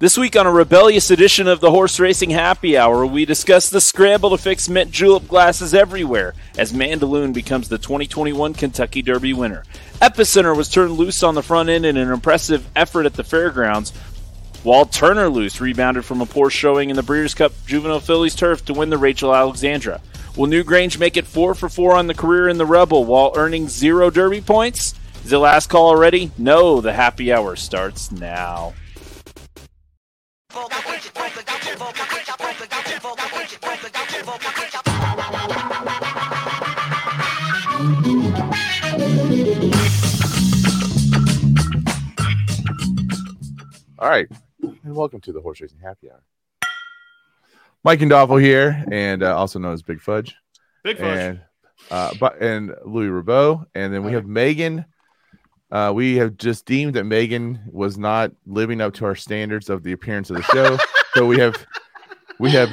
This week on a rebellious edition of the Horse Racing Happy Hour, we discuss the scramble to fix mint julep glasses everywhere as Mandaloun becomes the 2021 Kentucky Derby winner. Epicenter was turned loose on the front end in an impressive effort at the fairgrounds, while Turnerloose rebounded from a poor showing in the Breeders' Cup Juvenile Fillies turf to win the Rachel Alexandra. Will Newgrange make it 4 for 4 on the career in the Rebel while earning zero Derby points? Is it last call already? No, the happy hour starts now. All right, and welcome to the Horse Racing Happy Hour. Mike and Doffel here, and uh, also known as Big Fudge, Big fudge. and uh, but and Louis Rabot, and then we have Megan. Uh, we have just deemed that Megan was not living up to our standards of the appearance of the show, so we have we have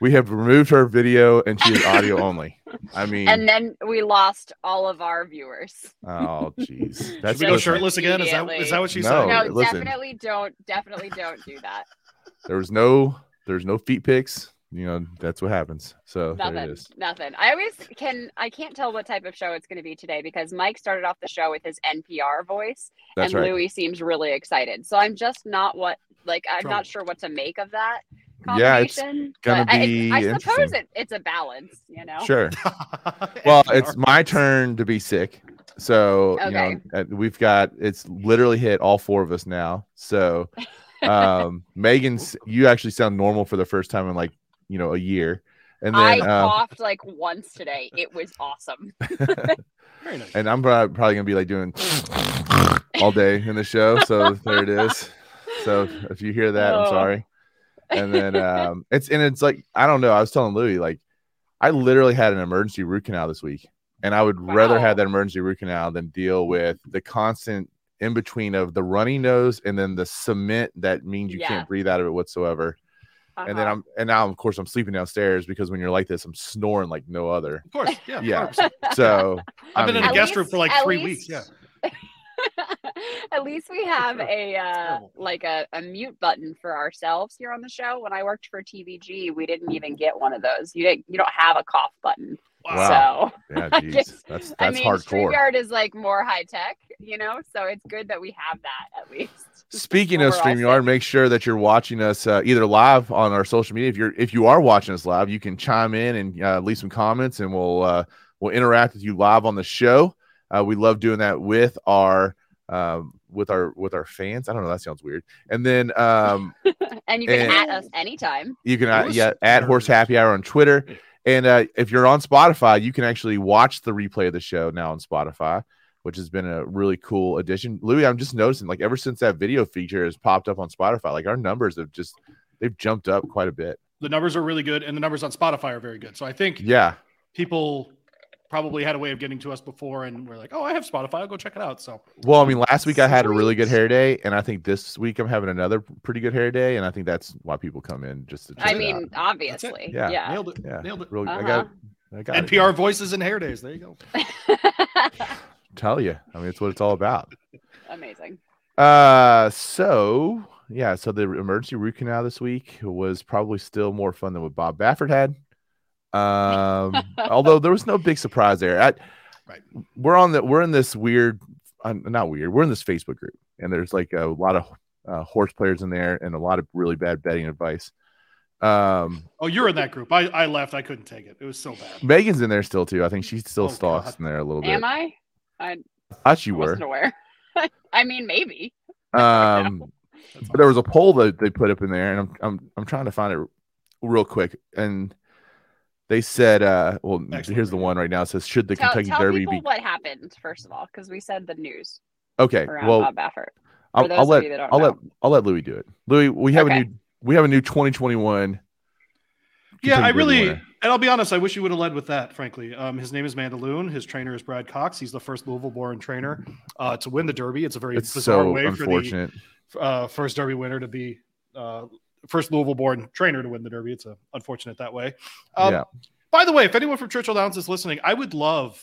we have removed her video, and she is audio only. I mean, and then we lost all of our viewers. oh jeez, Should that's we go shirtless again? Is that is that what she No. said? No, listen. definitely don't. Definitely don't do that. There was no there's no feet pics. You know that's what happens. So there it Nothing. Nothing. I always can. I can't tell what type of show it's going to be today because Mike started off the show with his NPR voice, That's and right. Louis seems really excited. So I'm just not what like I'm Trouble. not sure what to make of that Yeah, it's combination. gonna but I- I, suppose it, it's a balance, you know. Sure. Well, it's my turn to be sick. So, you Okay. know, uh, we've got it's literally hit all four of us now. So, um, Megan's you actually sound normal for the first time in like, you know, a year. And I then uh, coughed like once today. It was awesome. Very nice. and I'm prob- probably going to be like doing all day in the show. So, there it is. So, if you hear that, I'm Oh. sorry. And then um it's and it's like I don't know, I was telling Louis like I literally had an emergency root canal this week. And I would rather have that emergency root canal than deal with the constant in between of the runny nose and then the cement that means you Yeah. can't breathe out of it whatsoever. And then Uh-huh. I'm and now of course I'm sleeping downstairs because when you're like this, I'm snoring like no other. Of course. Yeah. Yeah. 100%. So I've I been in mean, a At guest room for like three least- weeks. Yeah. At least we have true. a uh, like a, a mute button for ourselves here on the show. When I worked for TVG, we didn't even get one of those. You didn't, you don't have a cough button. Wow. So yeah, I geez. guess- That's that's I mean, hardcore. StreamYard is like more high tech, you know. So it's good that we have that at least. Speaking when of we're StreamYard, make sure that you're watching us uh, either live on our social media. If you're if you are watching us live, you can chime in and uh, leave some comments, and we'll uh, we'll interact with you live on the show. Uh, we love doing that with our um, with our with our fans. I don't know. That sounds weird. And then um, and you can and- at us anytime. you can uh, yeah at Horse Happy Hour on Twitter. And uh, if you're on Spotify, you can actually watch the replay of the show now on Spotify, which has been a really cool addition. Louis, I'm just noticing, like ever since that video feature has popped up on Spotify, like our numbers have just they've jumped up quite a bit. The numbers are really good, and the numbers on Spotify are very good. So I think Yeah, people probably had a way of getting to us before, and we're like, "Oh, I have Spotify. I'll go check it out." So Well, I mean, last week I had a really good hair day, and I think this week I'm having another pretty good hair day, and I think that's why people come in just to. Check I it mean, out. obviously, Yeah. yeah. nailed it. yeah, Nailed it. Really, I Uh-huh. got, I got it. NPR voices and hair days. There you go. Tell you, I mean, it's what it's all about. Amazing. Uh, so yeah, so the emergency root canal this week was probably still more fun than what Bob Baffert had. Um, although there was no big surprise there. I, Right. We're on the we're in this weird, uh, not weird. We're in this Facebook group, and there's like a lot of uh, horse players in there, and a lot of really bad betting advice. Um, Oh, you're in that group. I, I left. I couldn't take it. It was so bad. Megan's in there still too. I think she still Oh, stalks God. in there a little bit. Am I? I thought you were. wasn't aware. I mean, maybe. Um, That's But there was a poll that they put up in there, and I'm I'm I'm trying to find it real quick. And they said, uh, well, Excellent here's the one right now. It says, should the Tell, Kentucky tell Derby people be what happened first of all, because we said the news okay? Well, Bob Baffert. I'll, I'll let you don't I'll know. let I'll let Louis do it. Louis, we have a new we have a new 2021. Yeah, I really, and I'll be honest, I wish you would have led with that, frankly. Um, his name is Mandaloun. His trainer is Brad Cox. He's the first Louisville born trainer uh, to win the Derby. It's a very It's bizarre so way for the uh, first Derby winner to be uh, first Louisville born trainer to win the Derby. It's uh, unfortunate that way. Um, Yeah. By the way, if anyone from Churchill Downs is listening, I would love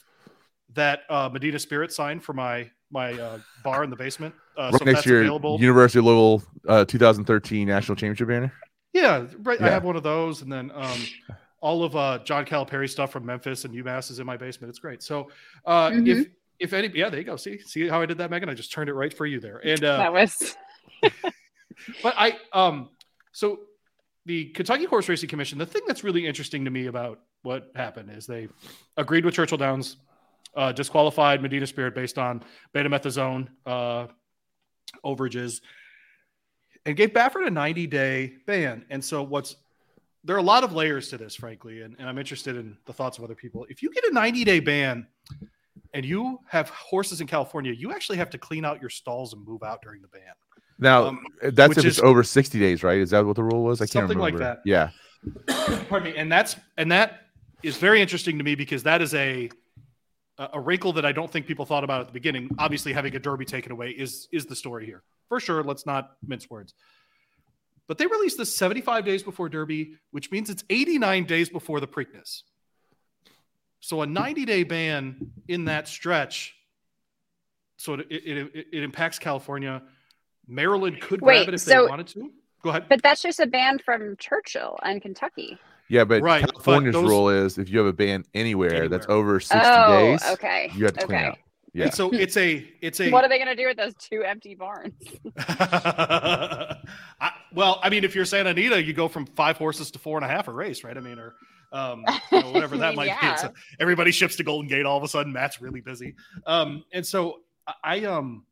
that uh, Medina Spirit sign for my my uh, bar in the basement. Uh, right so next that's to available. University of Louisville uh, 2013 national championship banner. Yeah, right. I have one of those, and then um, all of uh, John Calipari stuff from Memphis and UMass is in my basement. It's great. So uh, Mhm. if if any, yeah, there you go. See, see how I did that, Megan? I just turned it right for you there. And uh, that was but I um so the Kentucky Horse Racing Commission, the thing that's really interesting to me about what happened is they agreed with Churchill Downs, uh, disqualified Medina Spirit based on betamethasone uh, overages, and gave Baffert a 90 day ban. And so what's there are a lot of layers to this, frankly, and, and I'm interested in the thoughts of other people. If you get a 90 day ban and you have horses in California, you actually have to clean out your stalls and move out during the ban. Now Um, that's if it's over 60 days, right? Is that what the rule was? I can't Something like that. Yeah. pardon me and that's and that is very interesting to me because that is a a wrinkle that i don't think people thought about at the beginning. Obviously having a derby taken away is is the story here. For sure let's not mince words. But they released this 75 days before derby which means it's 89 days before the preakness. So a 90 day ban in that stretch so it, it, it, it impacts california. Maryland could grab Wait, it if so- they wanted to. Go ahead. but that's just a ban from Churchill and Kentucky. Yeah, but Right, but California's those- rule is if you have a ban anywhere, that's over 60 oh, days, okay. you have to clean okay. out. Yeah. And so it's a it's a What are they going to do with those two empty barns? I, well, I mean, if you're Santa Anita, you go from five horses to four and a half a race, right? I mean, or um, you know, whatever that I might mean, be. yeah. So everybody ships to Golden Gate. All of a sudden, Matt's really busy. Um, and so I, I um,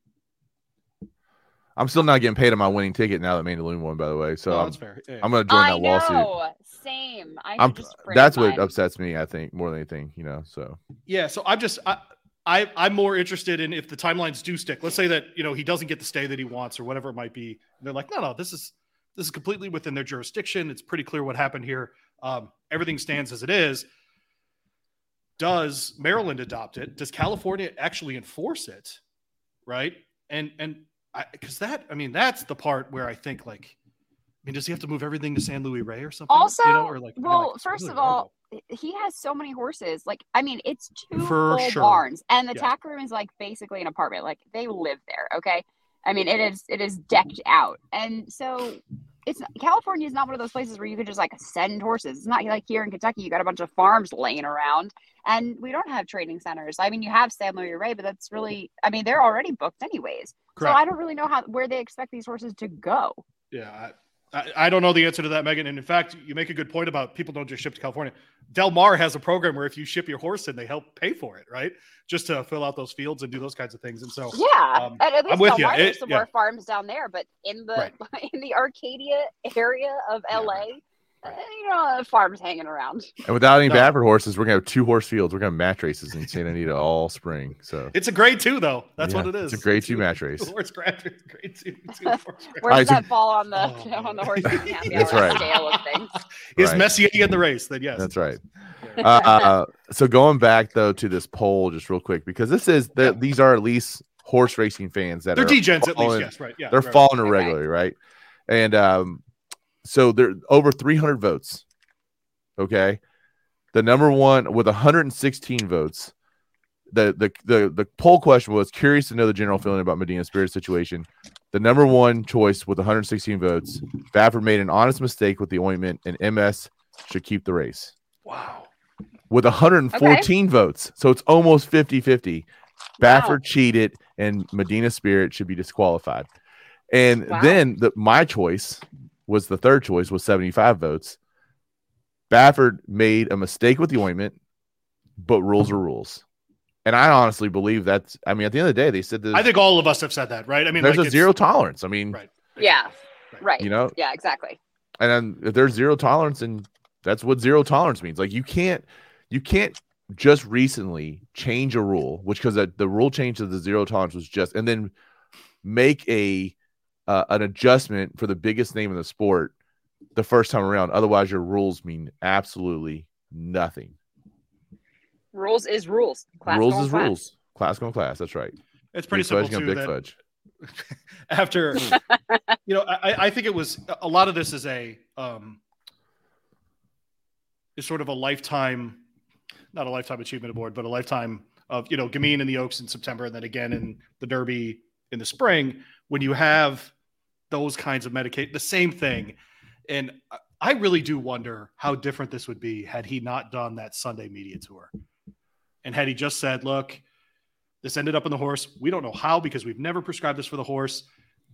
I'm still not getting paid on my winning ticket now that Mandaloun won, by the way. So no, I'm. Yeah. I'm going to join I that lawsuit. Same. I I'm, just bring that's what mine. upsets me, I think, more than anything, you know. So Yeah, so I'm just I, I I'm more interested in if the timelines do stick. Let's say that you know he doesn't get the stay that he wants or whatever it might be. And they're like, no, no, this is this is completely within their jurisdiction. It's pretty clear what happened here. Um, everything stands as it is. Does Maryland adopt it? Does California actually enforce it? Right? And and because that I mean that's the part where I think like. I mean, does he have to move everything to San Luis Rey or something? Also, you know, or like, well, like, first really of all, he has so many horses. Like, I mean, it's two For full sure. barns, and the Yeah. tack room is like basically an apartment. Like, they live there. Okay, I mean, it is it is decked out, and so it's California is not one of those places where you could just like send horses. It's not like here in Kentucky, you got a bunch of farms laying around, and we don't have training centers. I mean, you have San Luis Rey, but that's really, I mean, they're already booked anyways. Correct. So I don't really know how where they expect these horses to go. Yeah, I, I, I don't know the answer to that, Megan. And in fact, you make a good point about people don't just ship to California. Del Mar has a program where if you ship your horse in, they help pay for it, right? Just to fill out those fields and do those kinds of things. And so, Yeah, Um, and at least I'm with Del you. There's It- some yeah. more farms down there, but in the in the Arcadia area of Yeah. LA, uh, you know, farms hanging around. and without any No. Baffert horses, we're gonna have two horse fields. We're gonna have match races in Santa Anita all spring. So it's a grade two, though. That's Yeah, what it is. It's a grade two match race. Horse grade, grade two. two horse grade. Where does see- that fall on the Oh, on the horse racing That's right. scale of things? Is Right. Messier in the race? Then yes. That's right. Yeah. uh, so going back though to this poll, just real quick, because this is the, Yeah. these are at least horse racing fans that They're are degens at least. Yes, right. Yeah. they're right, following it Okay. right? And um, so they're over 300 votes. Okay, the number one with 116 votes. The, the the the poll question was curious to know the general feeling about Medina Spirit situation. The number one choice with 116 votes, Baffert made an honest mistake with the ointment, and MS should keep the race Wow. with 114 votes. So it's almost 50 50. Baffert Wow. cheated and Medina Spirit should be disqualified. And Wow. then the, my choice was the third choice was 75 votes. Baffert made a mistake with the ointment, but rules are rules. And I honestly believe that's, I mean, at the end of the day, they said there's, I think all of us have said that, right? I mean, there's like a zero tolerance. I mean, Right. Yeah, right. you know, Yeah, exactly. and then if there's zero tolerance and that's what zero tolerance means like you can't you can't just recently change a rule which because the, the rule change to the zero tolerance was just and then make a uh, an adjustment for the biggest name in the sport the first time around otherwise your rules mean absolutely nothing Rules is rules. Class rules is class. rules class going class that's right It's pretty big simple fudge gonna too. big that- fudge after you know I, I think it was a lot of this is a um is sort of a lifetime not a lifetime achievement award but a lifetime of you know Gamine and the Oaks in September, and then again in the Derby in the spring. When you have those kinds of medication, the same thing, and I really do wonder how different this would be had he not done that Sunday media tour, and had he just said, "Look, this ended up in the horse. We don't know how because we've never prescribed this for the horse.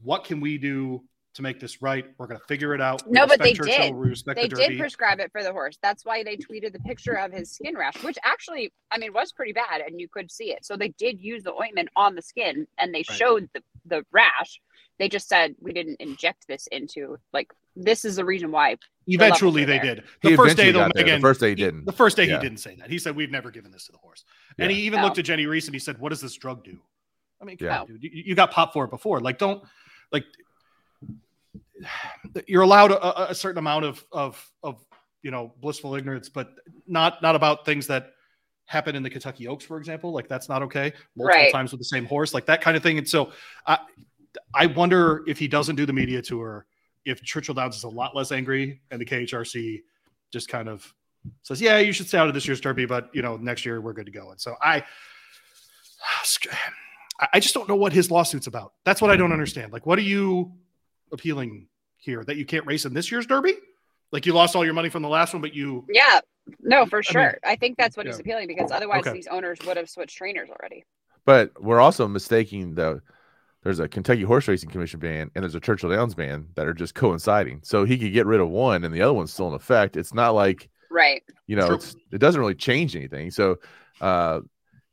What can we do to make this right. We're going to figure it out. We No, but they Churchill, did. They the did prescribe it for the horse. That's why they tweeted the picture of his skin rash, which actually, I mean, was pretty bad, and you could see it. So they did use the ointment on the skin, and they Right. showed the the rash. They just said we didn't inject this into like this is the reason why. Eventually, they there. did. He The first eventually day, though, got there. The first day he he- didn't. The first day, Yeah. he didn't say that. He said, "We've never given this to the horse." And Yeah. he even Oh. looked at Jennie Rees and he said, "What does this drug do?" I mean, come Yeah. on, dude. You, you got popped for it before. Like, don't like. You're allowed a, a- a certain amount of of of you know blissful ignorance, but not not about things that happen in the Kentucky Oaks, for example. Like that's not okay. Multiple Right. times with the same horse, like that kind of thing. And so, I I wonder if he doesn't do the media tour, if Churchill Downs is a lot less angry, and the KHRC just kind of says, "Yeah, you should stay out of this year's Derby, but you know next year we're good to go." And so I. I just don't know what his lawsuit's about. That's what I don't understand. Like, what are you appealing here? That you can't race in this year's Derby? Like you lost all your money from the last one, but you Yeah, no, for sure. I, think that's what he's yeah. appealing because otherwise Okay. these owners would have switched trainers already. But we're also mistaking the there's a Kentucky Horse Racing Commission ban and there's a Churchill Downs ban that are just coinciding. So he could get rid of one and the other one's still in effect. It's not like Right. you know it's, it doesn't really change anything. So uh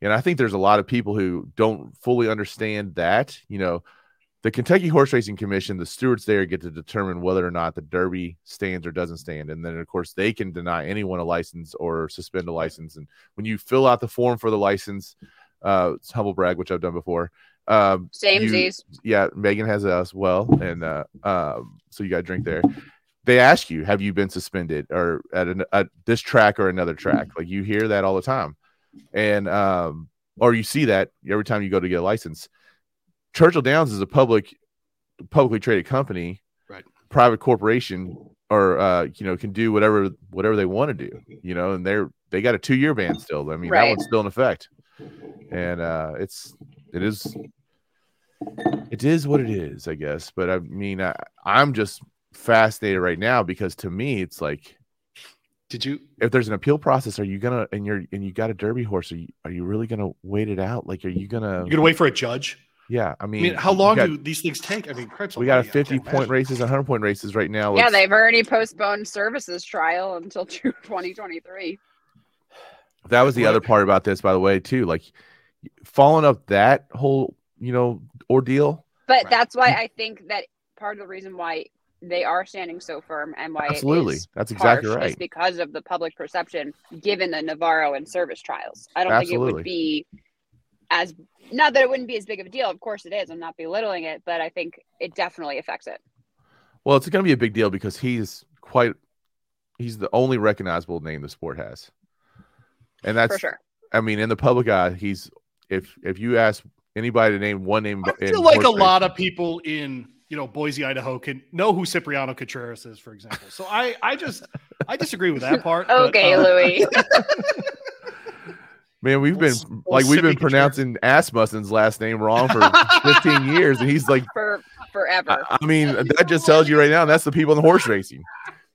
and I think there's a lot of people who don't fully understand that. You know, the Kentucky Horse Racing Commission, the stewards there get to determine whether or not the Derby stands or doesn't stand, and then of course they can deny anyone a license or suspend a license. And when you fill out the form for the license, uh, it's humble brag, which I've done before. Um, Same you- yeah, Megan has it as well, and uh, um, so you got to drink there. They ask you, have you been suspended or at, an, at this track or another track? Like you hear that all the time, and um, or you see that every time you go to get a license. Churchill Downs is a public, publicly traded company, Right. Private corporation, or uh, you know, can do whatever whatever they want to do. You know, and they're they got a two year ban still. I mean, that one's still in effect, and uh, it's it is it is what it is, I guess. But I mean, I, I'm just fascinated right now because to me, it's like did you if there's an appeal process, are you gonna and you're and you got a derby horse, are you, are you really gonna wait it out? Like, are you gonna? you gonna wait for a judge? Yeah, I I mean, mean, how long got- do these things take? I mean, cripes we got a almighty, I can't 50 point imagine. races, 100 point races right now. Yeah, Let's- they've already postponed Servis's trial until June 2023. that was the other part about this, by the way, too. Like following up that whole you know ordeal. But Right. that's why I think that part of the reason why they are standing so firm and why Absolutely, it is that's exactly harsh is right. because of the public perception given the Navarro and Servis trials. I don't think it would be as not that it wouldn't be as big of a deal. Of course it is. I'm not belittling it, but I think it definitely affects it. Well, it's going to be a big deal because he's quite he's the only recognizable name the sport has. And that's for sure. I mean, in the public eye, he's if if you ask anybody to name one name I feel like a horse lot of people in you know Boise, Idaho, can know who Cipriano Contreras is, for example. So I, I just, I disagree with that part. but, Okay, uh, Louis. Man, we've been Old- old like we've been pronouncing Asmussen's last name wrong for 15 years, and he's like, for forever. I, I mean, that just tells you right now that's the people in the horse racing.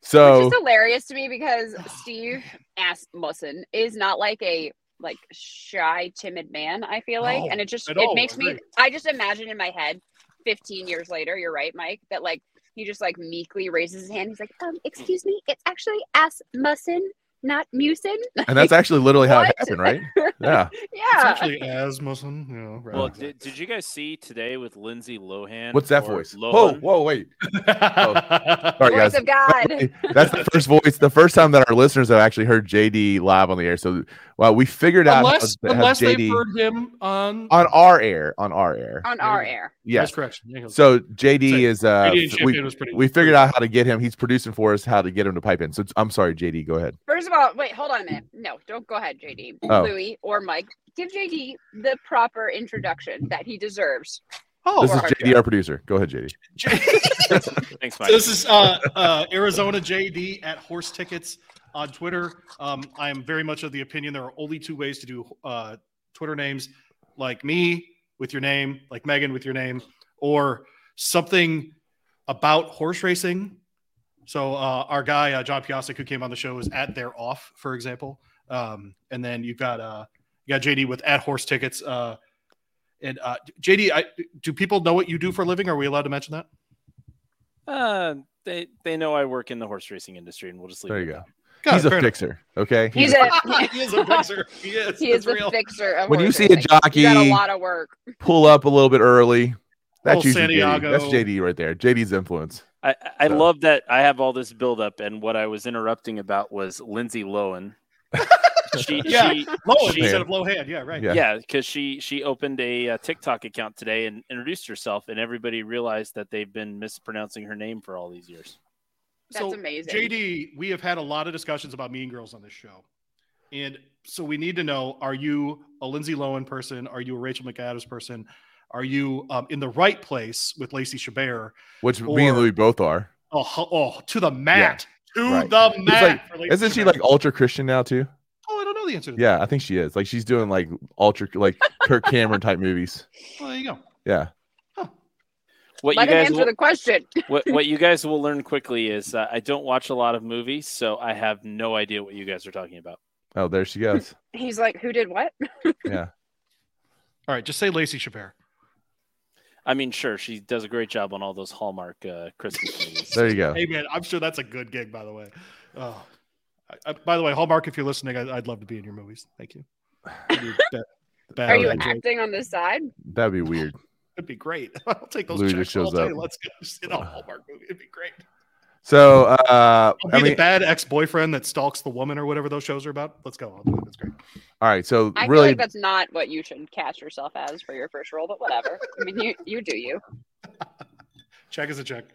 So is hilarious to me because Steve Asmussen is not like a like shy, timid man. I feel like, No, and it just it all, makes me. I just imagine in my head, fifteen years later. You're right, Mike. That like he just like meekly raises his hand. He's like, um, excuse me, it's actually Asmussen, not Musin. and that's actually literally how it What? happened, right? Yeah. It's yeah. actually Asmussen. You know, right. Well, did, did you guys see today with Lindsay Lohan? What's that voice? Whoa, Lohan? whoa, wait. Sorry, Voice guys. of God. That's the first voice, the first time that our listeners have actually heard JD live on the air. So, well, we figured out unless, how to have unless they've JD heard him on. on our air, on our air. On our air. Yes. That's correction. So JD Say, is uh JD we, was pretty. we figured out how to get him. He's producing for us how to get him to pipe in. So I'm sorry, JD, go ahead. First of all, wait, hold on a minute. No, don't go ahead, JD. Oh. Louis or Mike. Give JD the proper introduction that he deserves. Oh, this is right. JD, our producer. Go ahead, JD. Thanks, So Mike. this is uh, uh, Arizona JD at Horse Tickets on Twitter. Um, I am very much of the opinion there are only two ways to do uh, Twitter names like me with your name, like Megan with your name, or something about horse racing. So uh, our guy uh, John Piasek, who came on the show, is at their off, for example. Um, and then you've got uh, you got JD with at horse tickets. Uh, and uh, JD, I, do people know what you do for a living? Are we allowed to mention that? Uh, they they know I work in the horse racing industry, and we'll just leave. There it you at go. Got He's a fair enough. fixer. Okay. He's a- a he is a fixer. He is. he is That's the real. fixer of When you see a racing. You got a jockey- lot of work. pull up a little bit early. That's Little usually JD. That's JD right there. JD's influence. I, I So- love that I have all this buildup, and what I was interrupting about was Lindsay Lohan. she, Yeah. she, Low she- instead of low hand. Yeah, right. Yeah. yeah, because she she opened a, uh TikTok account today and introduced herself, and everybody realized that they've been mispronouncing her name for all these years. That's amazing. JD, we have had a lot of discussions about Mean Girls on this show. And so we need to know are you a Lindsay Lohan person? Are you a Rachel McAdams person? Are you um, in the right place with Lacey Chabert? Which me and Or- Louis both are. Oh, oh to the mat. To right. the It's mat. like- for Isn't she Chabert. like ultra Christian now too? Oh, I don't know the answer to Yeah, I think she is. Like she's doing like ultra like Kirk Cameron type movies. that. Well, there you go. Yeah. What Let you guys answer will, the question. what, what you guys will learn quickly is uh, I don't watch a lot of movies, so I have no idea what you guys are talking about. Oh, there she goes. He's like, who did what? Yeah. All right, just say Lacey Chabert. I mean, sure, she does a great job on all those Hallmark uh, Christmas movies. There you go. Hey, man, I'm sure that's a good gig, by the way. Oh. I, I, by the way, Hallmark, if you're listening, I, I'd love to be in your movies. Thank you. That'd be ba- bad Are you acting on the side? That'd be weird. That'd be great. I'll take those Louis checks. just I'll shows tell up. let's go just in a Hallmark movie. It'd be great. So uh I'll be I the mean bad ex-boyfriend that stalks the woman or whatever those shows are about. Let's go. I'll do it. That's great. all right, so I feel really like that's not what you should cast yourself as for your first role, but whatever. I mean, you you do you. Check is a check.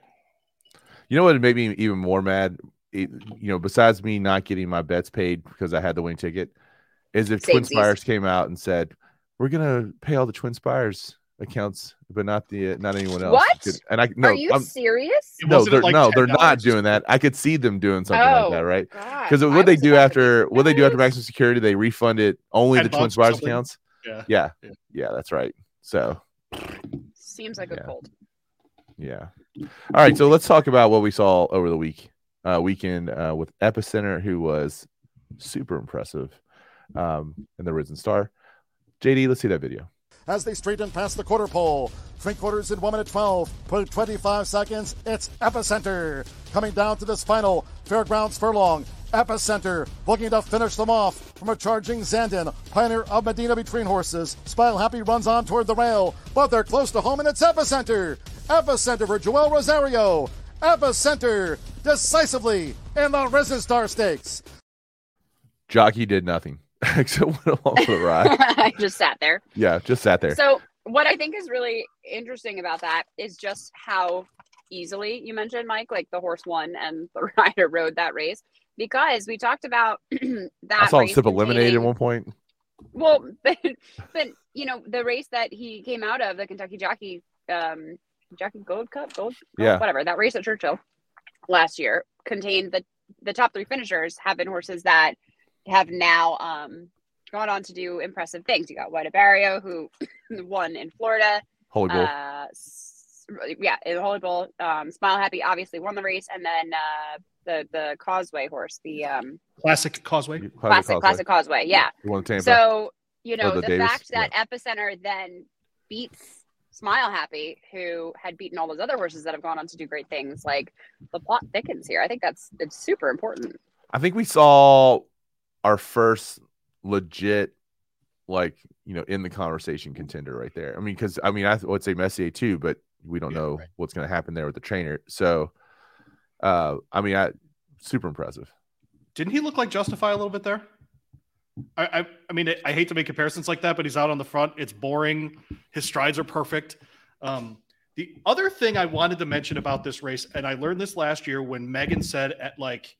you know what made me even more mad? It, you know, besides me not getting my bets paid because I had the wing ticket, is if Twin Samesies. Spires came out and said, We're gonna pay all the Twin Spires accounts, but not the not anyone else. What? And I no Are you I'm, serious? No, they're like no, they're not doing that. I could see them doing something Oh, like that, right? Because what they do about to be after what they do after maximum security, they refund it only 10 the Twin bucks Spires accounts. Yeah. Yeah, Yeah. yeah, that's right. So Seems like a Yeah. cult. yeah. All right, so let's talk about what we saw over the week uh weekend uh with Epicenter, who was super impressive. Um and the Risen Star. JD, let's see that video. As they straighten past the quarter pole. Three quarters in 1 minute 12. Put 25 seconds. It's Epicenter. Coming down to this final Fairgrounds furlong. Epicenter looking to finish them off from a charging Zandon. Pioneer of Medina between horses. Smile Happy runs on toward the rail, but they're close to home and it's Epicenter. Epicenter for Joel Rosario. Epicenter decisively in the Risen Star Stakes. Jockey did nothing except went along for the ride. I just sat there. Yeah, just sat there. So what I think is really interesting about that is just how easily you mentioned Mike, like the horse won and the rider rode that race because we talked about that. I saw him race sip a lemonade at one point. Well, but, but you know the race that he came out of, the Kentucky Jockey, um, Jockey Gold Cup, Gold, Gold- Yeah. whatever that race at Churchill last year contained the the top three finishers have been horses that have now um gone on to do impressive things. You got White Abarrio who won in Florida. Holy bull. Uh, yeah, in the Holy Bull. Um, Smile Happy obviously won the race, and then uh, the the Causeway horse, the um, Classic Causeway. classic classic Causeway. Yeah. You? So you know the the, fact that Epicenter then beats Smile Happy, who had beaten all those other horses that have gone on to do great things, like the plot thickens here. I think that's it's super important. I think we saw our first legit, like you know, in the conversation contender right there. I mean, because I mean, I would say Messier too, but we don't Yeah, know right. what's going to happen there with the trainer. So, uh, I mean, I super impressive. Didn't he look like Justify a little bit there? I, I, I mean, I hate to make comparisons like that, but he's out on the front. It's boring. His strides are perfect. Um, the other thing I wanted to mention about this race, and I learned this last year when Megan said at like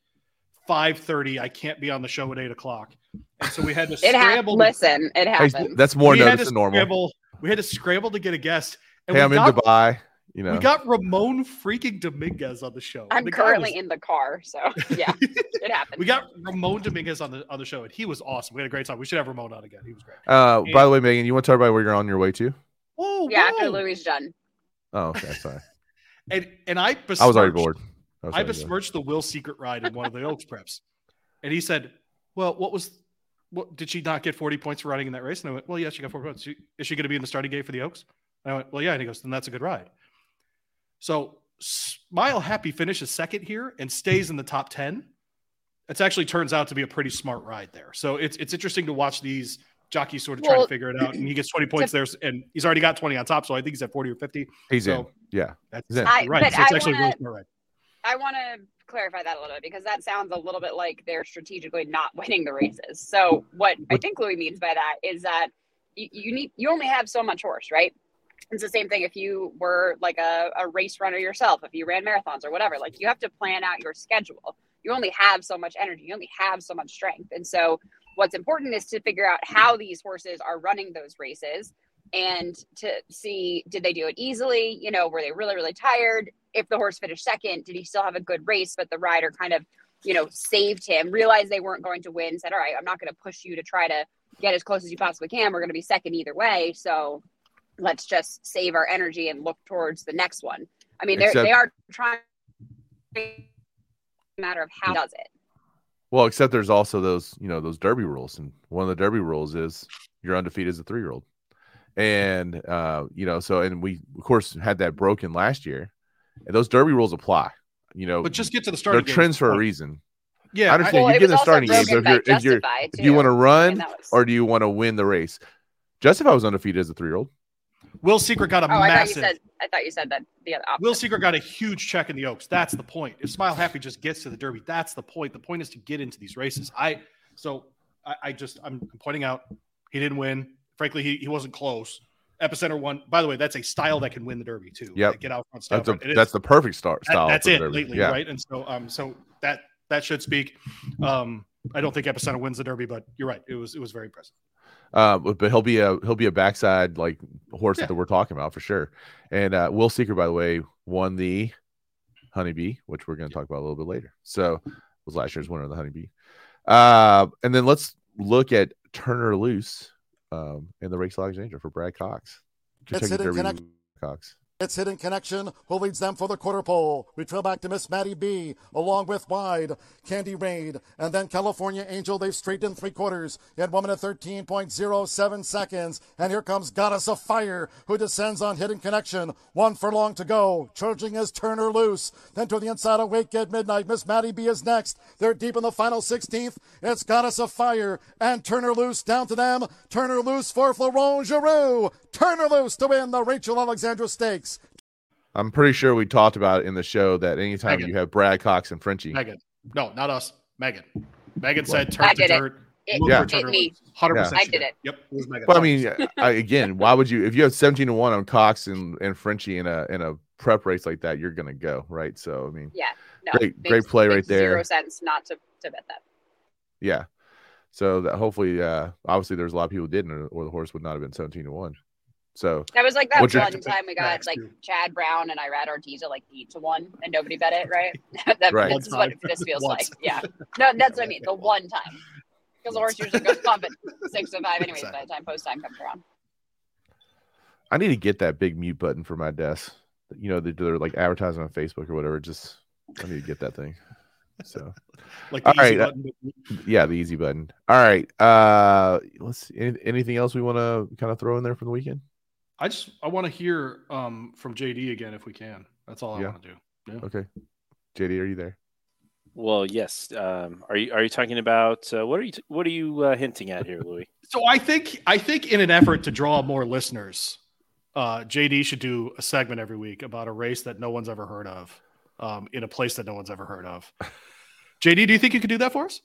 five thirty, I can't be on the show at eight o'clock, and so we had to It scramble. to- Listen, it Hey, happens. that's more we notice than normal. scramble- We had to scramble to get a guest. And Hey, I'm in Dubai. You know, We got Ramon freaking Dominguez on the show. I'm The currently was- in the car, so yeah, it happened. We got Ramon Dominguez on the on the show, and he was awesome. We had a great time. We should have Ramon on again. He was great. uh, by the way, Megan, you want to talk about where you're on your way to? Oh, yeah, after whoa. Louis done. Oh, okay, sorry. and and I I was already besmirched- bored. was I already bored. besmirched the Will's Secret ride in one of the Oaks preps, and he said, "Well, what was what did she not get 40 points for running in that race?" And I went, "Well, yeah, she got 40 points. She- Is she going to be in the starting gate for the Oaks?" And I went, "Well, yeah." And he goes, "Then that's a good ride." So Smile Happy finishes second here and stays in the top 10. It actually turns out to be a pretty smart ride there. So it's it's interesting to watch these jockeys sort of try Well, to figure it out. And he gets 20 points there, and he's already got 20 on top. So I think he's at 40 or 50. He's in. so- Yeah. That's He's in. I- right. but So it's I actually a wanna- really smart ride. I want to clarify that a little bit because that sounds a little bit like they're strategically not winning the races. So what I think Louis means by that is that you, you need you only have so much horse, right? It's the same thing if you were like a, a race runner yourself, if you ran marathons or whatever. Like you have to plan out your schedule. You only have so much energy, you only have so much strength. And so what's important is to figure out how these horses are running those races and to see did they do it easily? You know were they really really tired? If the horse finished second did he still have a good race? But the rider kind of you know saved him realized they weren't going to win said all right i'm not going to push you to try to get as close as you possibly can. We're going to be second either way. So let's just save our energy and look towards the next one. I mean they're, Except- they are trying matter of how does it. Well, except there's also those, you know, those derby rules, and one of the derby rules is you're undefeated as a three year old, and uh, you know, so and we of course had that broken last year, and those derby rules apply. You know, But just get to the they're starting trends for a reason. Yeah, I understand. well you it get in the starting game, so if you're if you're justify if you want to run was- or do you want to win the race? Justify was undefeated as a three year old. Will's Secret got a oh i thought you massive. said i thought you said that the other opposite. Will's Secret got a huge check in the Oaks. That's the point. If Smile Happy just gets to the Derby, that's the point. The point is to get into these races. I so I, I just I'm pointing out he didn't win. Frankly, he, he wasn't close. Epicenter won. By the way, that's a style that can win the Derby too. Yep. Get out front, out That's a front. It is- that's the perfect start that- style. that's for the it lately, yeah. right? And so um so that that should speak. Um, I don't think Epicenter wins the Derby, but you're right. It was it was very impressive. Uh, but, but he'll be a he'll be a backside like horse Yeah. that we're talking about for sure. And uh, Will's Secret, by the way, won the Honeybee, which we're going to talk about a little bit later. So was last year's winner of the Honeybee. Uh, and then let's look at Turnerloose um, and the Race Alexandra for Brad Cox. It's hidden Derby connect- Cox. It's Hidden Connection who leads them for the quarter pole. We trail back to Miss Maddie B, along with Wide, Candy Raid, and then California Angel. They've straightened three quarters in 1 minute 13.07 seconds. And here comes Goddess of Fire, who descends on Hidden Connection. One furlong to go. Charging is Turnerloose. Then to the inside of Wake at midnight. Miss Maddie B is next. They're deep in the final 16th. It's Goddess of Fire and Turnerloose down to them. Turnerloose for Florent Geroux. Turner Loose to win the Rachel Alexandra Stakes. I'm pretty sure we talked about it in the show that anytime Megan. you have Brad Cox and Frenchie, Megan, no, not us. Megan. Megan said turn to dirt. It- Yeah. for it me. 100% I did it. Yep, it was Megan. But I mean, I, again, why would you if you have 17 to 1 on Cox and, and Frenchie in a in a prep race like that, you're gonna go, right? So I mean, Yeah, no, Great- makes- great play right there. Zero sense not to, to bet that. yeah. So that hopefully uh obviously there's a lot of people who didn't or, or the horse would not have been 17 to 1. So That was like that What's your- one time we got like too. Chad Brown and Irad Ortiz at like eight to one, and nobody bet it, right? that, Right. This is what this feels like. Yeah, no, that's what I mean. The one time, because the horse usually goes pump at six to five, anyways. By the time post time comes around. I need to get that big mute button for my desk. You know, they- they're like advertising on Facebook or whatever. Just I need to get that thing. So like the all easy right, uh, button. yeah, the easy button. All right. Uh let's any, anything else we want to kind of throw in there for the weekend? I just I want to hear um from JD again if we can. That's all I Yeah. want to do. Yeah. Okay. JD, are you there? Well, yes. Um, are you are you talking about uh, what are you what are you uh, hinting at here, Louis? So I think I think in an effort to draw more listeners, uh, JD should do a segment every week about a race that no one's ever heard of, um, in a place that no one's ever heard of. JD, do you think you could do that for us?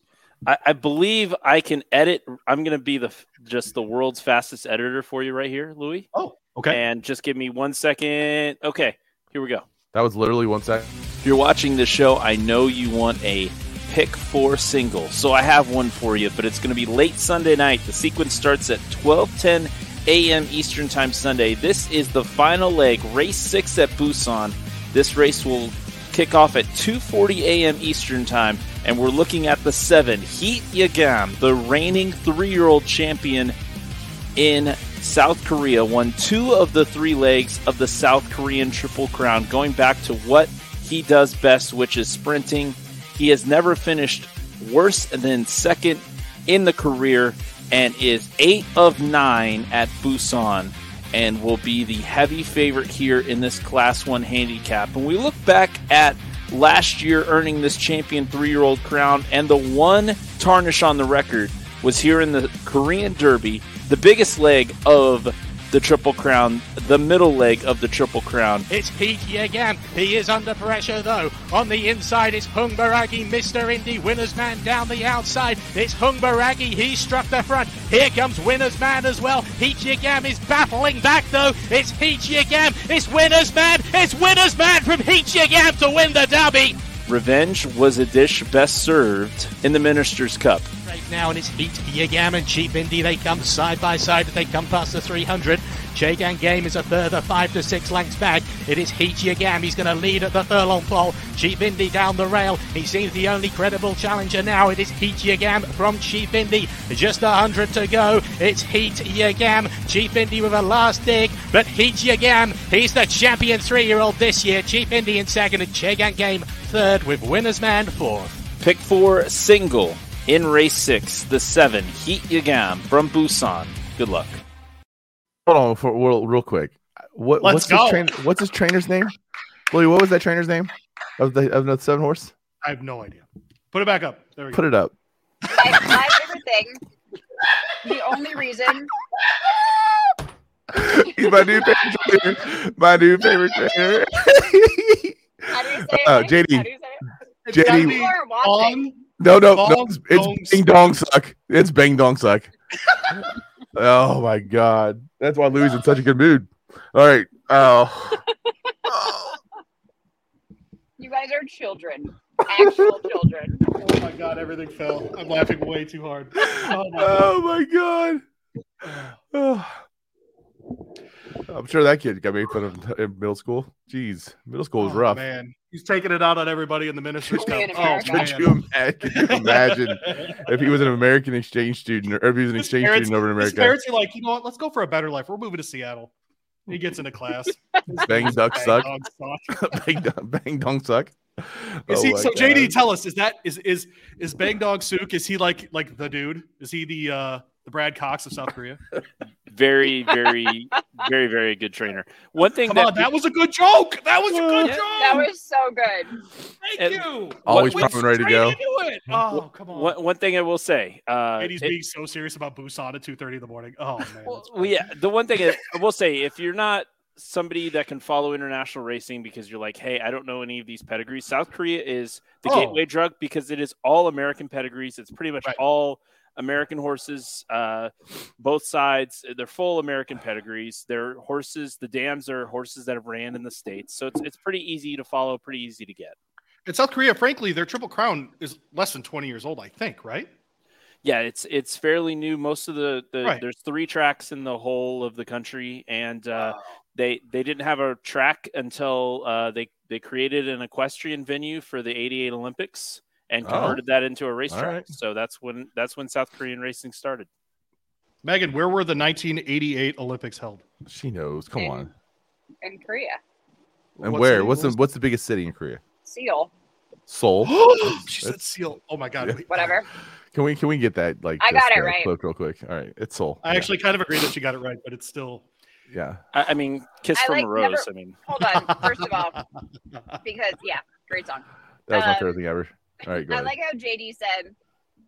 I, I believe I can edit. I'm going to be the just the world's fastest editor for you right here, Louis. Oh, okay. And just give me one second. Okay, here we go. That was literally one second. If you're watching this show, I know you want a pick four single, so I have one for you. But it's going to be late Sunday night. The sequence starts at 12:10 a.m. Eastern Time Sunday. This is the final leg, race six at Busan. This race will kick off at 2:40 a.m. Eastern Time, and we're looking at the seven Heat Yagam, the reigning three-year-old champion in South Korea, won two of the three legs of the South Korean Triple Crown, going back to what he does best, which is sprinting. He has never finished worse than second in the career and is eight of nine at Busan and will be the heavy favorite here in this Class 1 handicap. When we look back at last year earning this champion three year old crown, and the one tarnish on the record was here in the Korean Derby, the biggest leg of the Triple Crown, the middle leg of the Triple Crown. It's Pete again. He is under pressure though. On the inside, it's Hung Baragi, Mr. Indy, winner's man down the outside. It's Hung Baragi. He struck the front. Here comes winner's man as well. Heat Yagam is battling back though. It's Heat Yagam. It's winner's man. It's winner's man from Heat Yagam to win the derby. Revenge was a dish best served in the Minister's Cup. Now, and it's Heat Yagam and Cheap Indy. They come side by side. They come past the 300. Jagan Game is a further five to six lengths back. It is Heat Yagam. He's going to lead at the furlong pole. Cheap Indy down the rail. He seems the only credible challenger now. It is Heat Yagam from Cheap Indy. Just a hundred to go. It's Heat Yagam. Cheap Indy with a last dig, but Heat Yagam. He's the champion three-year-old this year. Cheap Indy in second, and Jagan Game third, with Winner's Man fourth. Pick four single in race six, the seven Heat Yagam from Busan. Good luck. Hold on for real, real quick. What, Let's what's go. His train, what's his trainer's name? Louis, what was that trainer's name of the of the seven horse? I have no idea. Put it back up. There we go. Put it up. My, my favorite thing. The only reason He's my new favorite trainer. My new favorite trainer. how do you say it? Uh, JD. How do you say it? It's JD. be on. No, no, no. It's, dong it's Bang Dong Suck. It's Bang Dong Suck. oh my god. That's why Louis in such a good mood. All right. Oh. You guys are children, actual children. Oh my god, everything fell. I'm laughing way too hard. Oh my oh god. Oh my god. Oh. I'm sure that kid got made fun of in middle school. Jeez, middle school was Oh, rough. Man, he's taking it out on everybody in the minister's cup. Only Oh, America. Could you imagine? Could you imagine if he was an American exchange student, or if he was an His exchange parents- student over in His America? parents are like, you know what? Let's go for a better life. We're moving to Seattle. He gets into class. Bang duck Bang suck. dog suck. bang, dong- bang dong suck. Is Oh he, my so JD, tell us, is that is is is Bang Dog Sook? Is he like like the dude? Is he the uh the Brad Cox of South Korea? Very, very, very, very good trainer. One thing Come that, on, that was a good joke. That was a good joke. That was so good. Thank and- you. Always Went prompt and ready to go. into it. Oh, come on. one, one thing I will say, uh, JD's it- being so serious about Busan at two thirty in the morning. Oh man. Well, well, yeah, the one thing I I will say, if you're not somebody that can follow international racing because you're like, hey, I don't know any of these pedigrees, South Korea is the Oh. gateway drug because it is all American pedigrees. It's pretty much Right. all American horses, uh, both sides. They're full American pedigrees. They're horses. The dams are horses that have ran in the states, so it's it's pretty easy to follow, pretty easy to get. In South Korea, frankly, their Triple Crown is less than 20 years old, I think, right? Yeah, it's it's fairly new. Most of the, the Right. there's three tracks in the whole of the country, and uh, they they didn't have a track until uh, they they created an equestrian venue for the '88 Olympics and Oh. converted that into a racetrack. right. So that's when that's when South Korean racing started. Megan, where were the 1988 Olympics held? She knows. Come on. In Korea, And What where? city What's the what's the biggest city in Korea? Seoul, Seoul. she said seal. Oh my god. Yeah. whatever. Can we can we get that like I got it right. clipped real quick? All right, it's Seoul. I Yeah, actually kind of agree that she got it right, but it's still yeah. I, I mean, "Kiss I from like a Rose." never- I mean, Hold on. First of all, because yeah, great song. That was my Um, favorite thing ever. All right, go I ahead. like how JD said,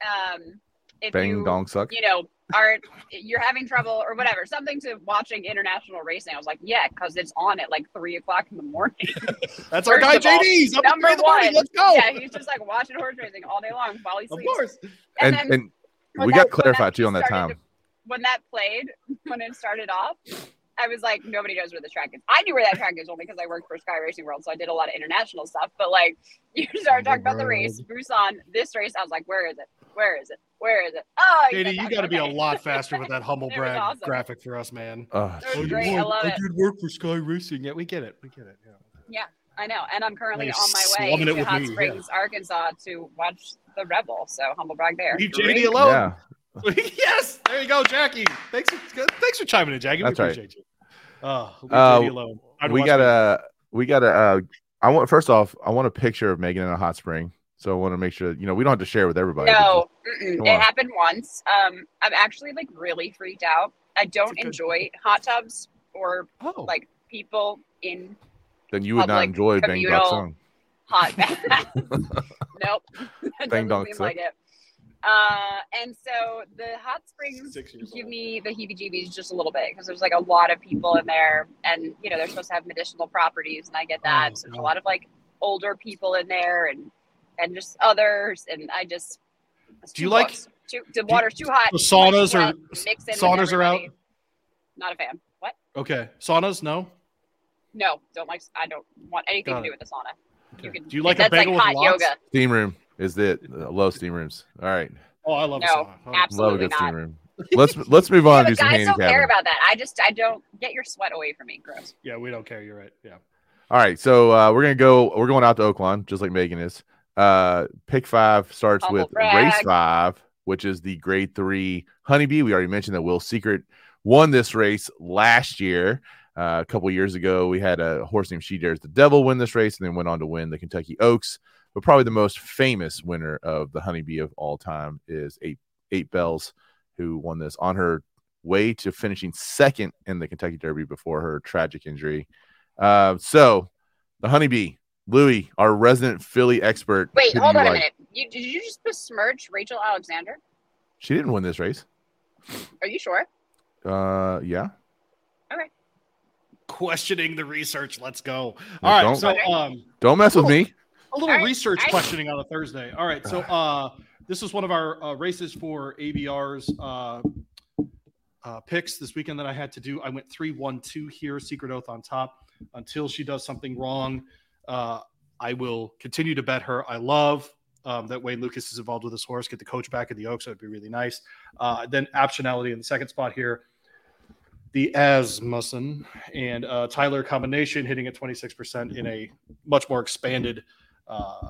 um, if Bang you dong suck. you know are you're having trouble or whatever, something to watching international racing. I was like, yeah, because it's on at like three o'clock in the morning. That's our guy of all, JD's. Up number three in the morning. one. Let's go. yeah, he's just like watching horse racing all day long while he of course. And then and we got when clarified too on that time. to- when that played, when it started off, I was like, nobody knows where the track is. I knew where that track is only because I worked for Sky Racing World, so I did a lot of international stuff. But like, you start talking about the race, Busan, this race, I was like, where is it? Where is it? Where is it? Oh, Katie, said you got to be a lot faster with that humble brag awesome. graphic for us, man. Uh, oh, That was geez. great. I love it. did work for Sky Racing. Yeah, we get it. We get it. Yeah. I know, and I'm currently Like on my way to Hot me, yeah. Springs, Arkansas, to watch the Rebel. So humble brag there. Leave Great. JD alone. yeah. yes, there you go, Jackie. Thanks for thanks for chiming in, Jackie. That's we right. appreciate you. Oh, Uh, JD alone. I'd we got a we got a uh, I want first off I want a picture of Megan in a hot spring. So I want to make sure you know we don't have to share with everybody. No, it on. happened once. Um, I'm actually like really freaked out. I don't It's a good- enjoy hot tubs or oh, like people in then you would not enjoy Bang communal- Dong Song. hot baths. nope, that Bang dong like it. Uh, and so the hot springs give old. me the heebie-jeebies just a little bit because there's like a lot of people in there, and you know they're supposed to have medicinal properties, and I get that. Oh, so there's God. a lot of like older people in there, and and just others, and I just. Do you too like- close. Too, the water's too hot. the saunas sweat, are- mix in with saunas are out? Not a fan. What? okay. Saunas, no. No, don't like. I don't want anything to do with the sauna. You can, Do you like a that's bagel like with hot lox? yoga. Steam room is it. I love steam rooms. All right. Oh, I love a No, sauna. Oh, love a absolutely good not. steam room. Let's let's move on Yeah, and do but some guys don't care about that. I just I don't get your sweat away from me. Gross. Yeah, we don't care. You're right. Yeah. All right, so uh, we're gonna go. We're going out to Oaklawn, just like Megan is. Uh, pick five starts Humble with brag. race five, which is the grade three honeybee. We already mentioned that Will Secret won this race last year. Uh, a couple years ago, we had a horse named She Dares the Devil win this race, and then went on to win the Kentucky Oaks. But probably the most famous winner of the honeybee of all time is Eight Eight Belles, who won this on her way to finishing second in the Kentucky Derby before her tragic injury. Uh, so the honeybee, Louis, our resident Philly expert. Wait, hold you on a minute. You, did you just besmirch Rachel Alexandra? She didn't win this race. Are you sure? Uh, yeah. Okay. Questioning the research. Let's go. Yeah, All right. don't- So, um, Don't mess with me. A little All right, research I- questioning on a Thursday. All right. So, uh, this is one of our uh, races for ABR's uh, uh, picks this weekend that I had to do. I went three, one, two here. Secret Oath on top. Until she does something wrong, uh, I will continue to bet her. I love um, that Wayne Lukas is involved with this horse. Get the coach back in the Oaks. That would be really nice. Uh, then optionality in the second spot here. The Asmussen and uh, Tyler combination hitting at 26% in a much more expanded uh,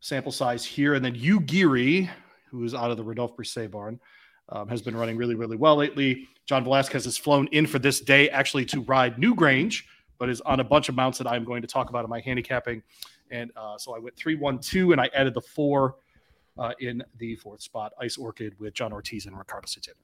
sample size here. And then Yuugiri, who is out of the Rodolphe Brisset barn, um, has been running really, really well lately. John Velazquez has flown in for this day actually to ride Newgrange, but is on a bunch of mounts that I'm going to talk about in my handicapping. And uh, so I went three, one, two, and I added the four uh, in the fourth spot, Ice Orchid with John Ortiz and Ricardo Santana.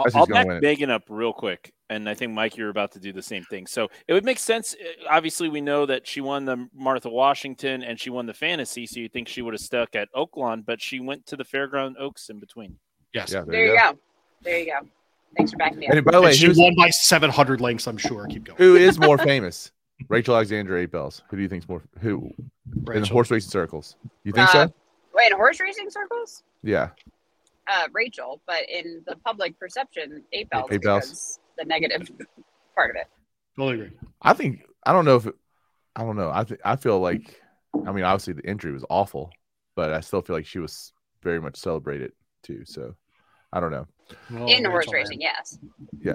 I'll, That's I'll back. Megan up real quick, and I think Mike, you're about to do the same thing. So it would make sense. uh, Obviously, we know that she won the Martha Washington and she won the fantasy, so you think she would have stuck at Oaklawn, but she went to the Fairground Oaks in between. Yes. Yeah, There, you go. There you go. Thanks for backing me up. And by the way, And she who's, won by 700 lengths, I'm sure. Keep going. who is more famous? Rachel Alexandra, Eight Belles. Who do you think's more who in the horse racing circles? You think Uh, so? Wait, in horse racing circles? Yeah. Uh, Rachel, but in the public perception, Eight Belles. Eight Belles. The negative part of it. Totally agree. I think I don't know if I don't know. I think I feel like I mean obviously the injury was awful, but I still feel like she was very much celebrated too. So I don't know. Well, in horse racing, yes. Yeah.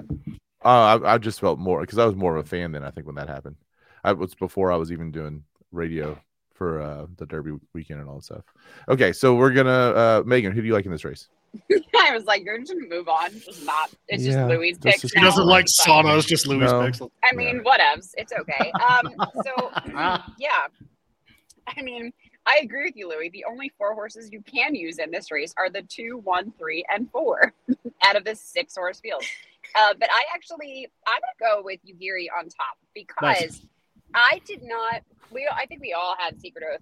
Uh, I, I just felt more because I was more of a fan then. I think when that happened, I was before I was even doing radio for uh, the Derby weekend and all that stuff. Okay, so we're gonna uh, Megan. Who do you like in this race? I was like, you're just gonna move on. Just not. It's Yeah, just Louis' that's picks. just- She now. doesn't like It's saunas, just Louis No. picks. I mean, whatevs. It's okay. Um, so yeah, I mean, I agree with you, Louis. The only four horses you can use in this race are the two, one, three, and four out of this six horse field. Uh, but I actually, I'm gonna go with Yuugiri on top because Nice. I did not. We, I think we all had Secret Oath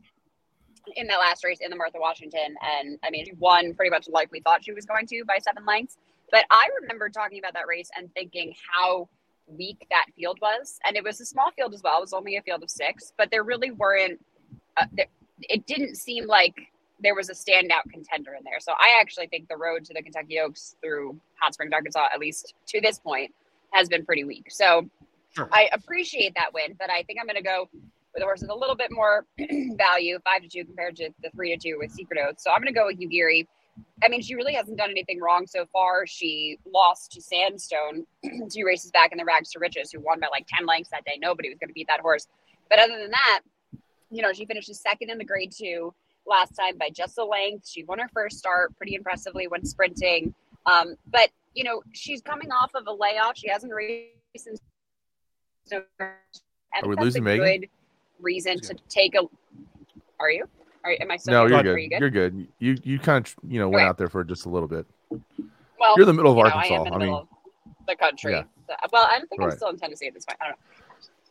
in that last race in the Martha Washington, and I mean, she won pretty much like we thought she was going to by seven lengths. But I remember talking about that race and thinking how weak that field was, and it was a small field as well. It was only a field of six, but there really weren't. Uh, there, it didn't seem like there was a standout contender in there. So I actually think the road to the Kentucky Oaks through Hot Springs, Arkansas, at least to this point, has been pretty weak. So Sure. I appreciate that win, but I think I'm going to go where the horse is a little bit more value, five to two compared to the three to two with Secret Oath. So I'm going to go with Yuugiri. I mean, she really hasn't done anything wrong so far. She lost to Sandstone two races back in the Rags to Riches, who won by like 10 lengths that day. Nobody was going to beat that horse. But other than that, you know, she finishes second in the grade two last time by just a length. She won her first start pretty impressively when sprinting. Um, but, you know, she's coming off of a layoff. She hasn't raced since. Are we losing Megan? good reason to take a. Are you? Are, am I still No, you're good. you good? You're good. You you kind of you know went Okay. out there for just a little bit. well, You're the middle of you know, Arkansas. I, am in the I mean, middle of the country. yeah. So- well, I don't think Right. I'm still in Tennessee at this point. I don't know.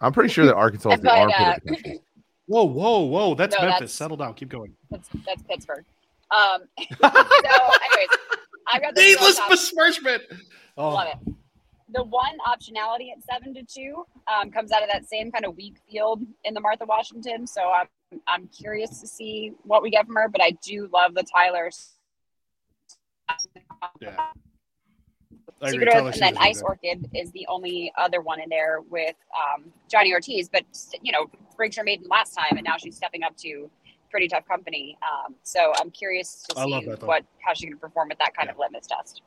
I'm pretty sure that Arkansas is the But, armpit uh, of the country. Whoa, whoa, whoa! That's No, Memphis. that's- Settle down. Keep going. That's, that's Pittsburgh. Um, so, anyways, I've got the Needless top- besmirchment. Oh, Love it. The one optionality at seven to two um, comes out of that same kind of weak field in the Martha Washington. So I'm I'm curious to see what we get from her. But I do love the Tyler yeah. Secret Oath, and then Ice. Orchid is the only other one in there with um, Johnny Ortiz. But you know, brings her maiden last time, and now she's stepping up to pretty tough company. Um, so I'm curious to see what how she's going to perform with that kind of litmus test.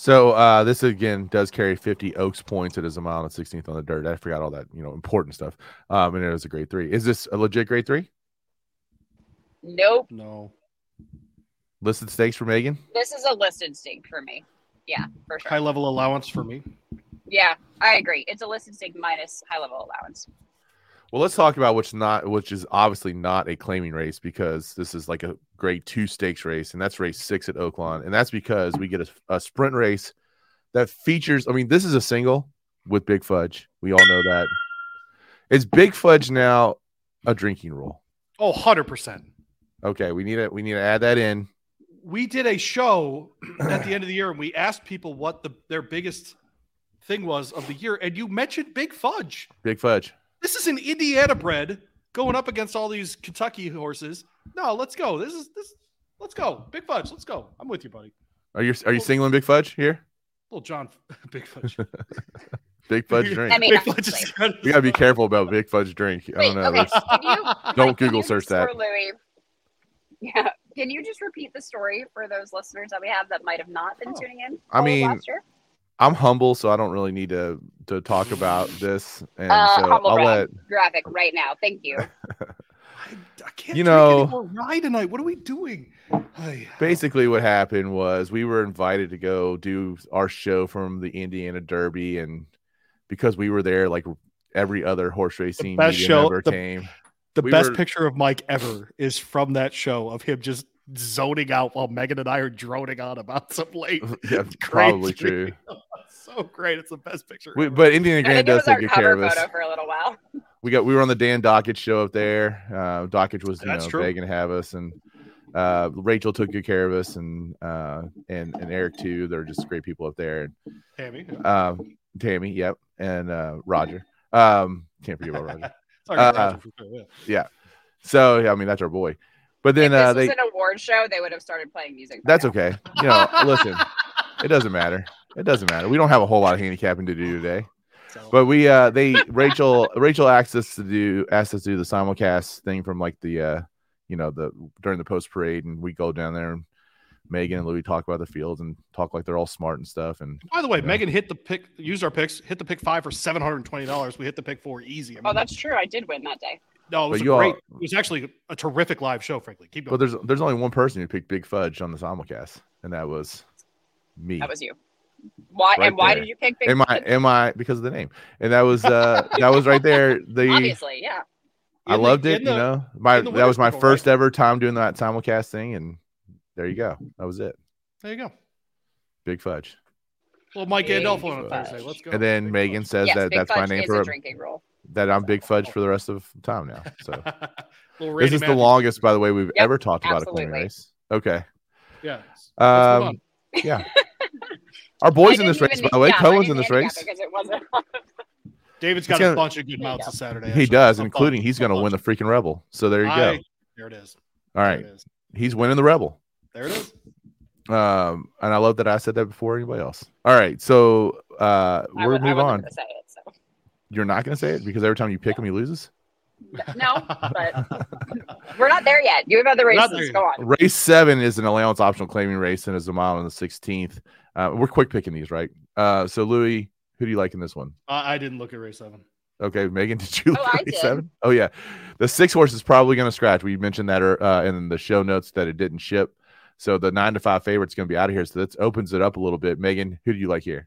So uh, this again does carry 50 Oaks points. It is a mile and 16th on the dirt. I forgot all that you know important stuff. Um, and it was a grade three. Is this a legit grade three? Nope, No. Listed stakes for Megan. this is a listed stake for me. Yeah, for sure. High level allowance for me. Yeah, I agree. It's a listed stake minus high level allowance. Well, let's talk about which not which is obviously not a claiming race because this is like a grade two stakes race, and that's race six at Oaklawn, and that's because we get a, a sprint race that features. I mean, this is a single with Big Fudge. We all know that. Is Big Fudge now a drinking rule? Oh, 100%. Okay, we need to we need to add that in. We did a show at the end of the year and we asked people what the their biggest thing was of the year. And you mentioned Big Fudge. Big Fudge. This is an Indiana bred going up against all these Kentucky horses. No, let's go. This is this. Let's go. Big Fudge. Let's go. I'm with you, buddy. Are you are you singling Big Fudge here? Little John, Big Fudge. Big Fudge drink. I mean, Big Fudge is we gotta be careful about Big Fudge drink. I don't know. okay. Can you, Don't Mike, can Google you search that. Louis, yeah. Can you just repeat the story for those listeners that we have that might have not been Oh. tuning in? I mean, last year? I'm humble, so I don't really need to to talk about this, and Uh, so humble I'll let graphic right now. Thank you. I, I can't You know- anymore rye tonight. What are we doing? Basically what happened was we were invited to go do our show from the Indiana Derby, and because we were there, like every other horse racing best media show- member the- came. The We best were- picture of Mike ever is from that show of him just zoning out while Megan and I are droning on about some late. yeah, probably true. So great. It's the best picture. We, but Indiana Grand does take good care of us. for a little while. we got we were on the Dan Dockage show up there. Uh, Dockett was you That's know true. begging to have us, and uh, Rachel took good care of us, and uh, and and Eric too. They're just great people up there. And Tammy. um, Tammy, yep, and uh, Roger. Um, can't forget about Roger. Sorry, Uh, Roger, for sure, yeah. So yeah, I mean that's our boy. But then if this uh, was an award show, they would have started playing music. that's now. okay. You know, listen, it doesn't matter. It doesn't matter. We don't have a whole lot of handicapping to do today. So, But we uh they Rachel Rachel asked us to do asked us to do the simulcast thing from like the uh you know the during the post parade and we go down there and Megan and Louis talk about the fields and talk like they're all smart and stuff and by the way, Yeah. Megan hit the pick, used our picks, hit the pick five for seven hundred and twenty dollars. We hit the pick four easy. I mean, Oh, that's true. I did win that day. no, it was But a you all- great. it was actually a terrific live show. Frankly, keep but going. there's there's only one person who picked Big Fudge on the simulcast and that was me. That was you. Why Right and why there. did you pick Big Am I am I because of the name and that was uh that was right there the Obviously, yeah. I In the- loved it in the- you know my that was my winner's first right? ever time doing that simulcast thing and there you go that was it There you go. Big Fudge. Well, Mike Big Gandolfo on a Fudge. Thursday. Let's go. And then Big Megan Fudge. says yes, that Big that's Fudge my name for a drinking rule. that I'm Big Fudge for the rest of time now. So this Randy is the longest, by the way, we've Yep, ever talked about a claim absolutely. race. Okay. Yeah. Let's move on. Um, yeah. Our boys in this race, by the way. yeah, Cohen's in this race. it Because it wasn't. David's He's got a gonna- bunch of good mounts this Saturday. He actually. does, A including bunch. he's going to win the freaking Rebel. So there you I- go. There it is. All right, There right. it is. He's winning the Rebel. There it is. Um, and I love that I said that before anybody else. All right. So uh, we're would- I move on. it, so. You're not going to say it because every time you pick him, he loses. No, but we're not there yet. You have other races. Go on. Race seven is an allowance optional claiming race and is a mile on the 16th. Uh, we're quick picking these, right? Uh, so Louis, who do you like in this one? I I didn't look at race seven. Okay, Megan, did you Oh, look I at race seven? Oh yeah, the six horse is probably going to scratch. We mentioned that uh, in the show notes that it didn't ship. So the nine to five favorite's going to be out of here. So that opens it up a little bit. Megan, who do you like here?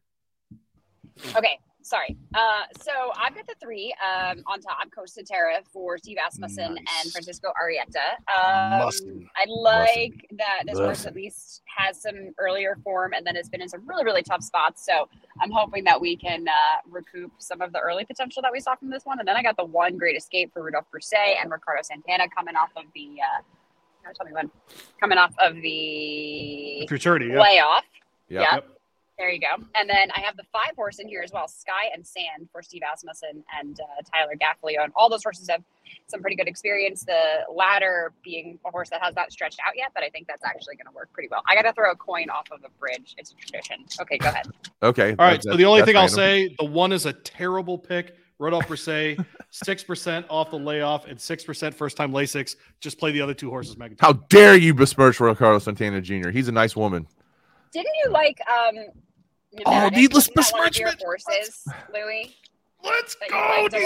Okay, sorry. Uh, so I've got the three um, on top: Costa Terra for Steve Asmussen Nice. and Francisco Arrieta. Um, I like that this horse at least has some earlier form, and then has been in some really, really tough spots. So I'm hoping that we can uh, recoup some of the early potential that we saw from this one. And then I got the one Great Escape for Rodolphe Brisset and Ricardo Santana coming off of the. Uh, tell me when. Coming off of the Futurity. Yeah. layoff. Yeah. Yeah. There you go. And then I have the five horse in here as well Sky and Sand for Steve Asmussen and uh, Tyler and All those horses have some pretty good experience. The latter being a horse that has not stretched out yet, but I think that's actually going to work pretty well. I got to throw a coin off of a bridge. It's a tradition. Okay, go ahead. Okay. All right. that- So the only that's thing I'll say, the one is a terrible pick. Rodolphe Brisset, six percent off the layoff and six percent first time Lasix. Just play the other two horses, Megan. How dare you besmirch Ricardo Santana Jr.? He's a nice woman. Didn't you like um Oh, Pneumatic? needless Wasn't that your besmirchment. horses, Louis? Let's go. liked a?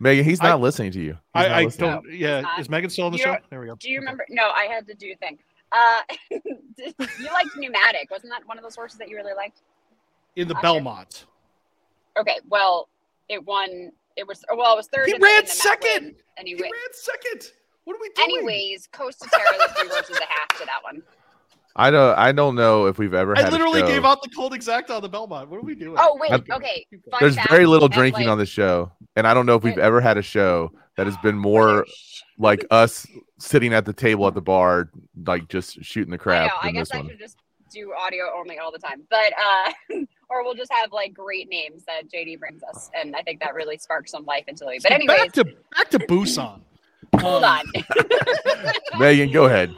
Megan, he's I- not listening to you. He's I, I listening. don't. Yeah. not. Is Megan still on the show? There we go. Do you Okay. remember? No, I had to do a thing. Uh, you liked Pneumatic. Wasn't that one of those horses that you really liked? in the Gotcha. Belmont? Okay, well, it won. It was well, it was third. He in the- ran the second! Win, and he He ran second. What are we doing? Anyways, Costa Terra, the three horses a half to that one. I don't. I don't know if we've ever. I had a literally show- gave out the cold exact on the Belmont. What are we doing? Oh wait, I've- okay. Fun There's fact, very little drinking like, on this show, and I don't know if we've ever had a show that has been more like us sitting at the table at the bar, like just shooting the I crap know. I guess this I one. should just do audio only all the time, but uh, or we'll just have like great names that JD brings us, and I think that really sparks some life into Louis. But anyway, back to back to Busan. hold Um, on. Megan, go ahead.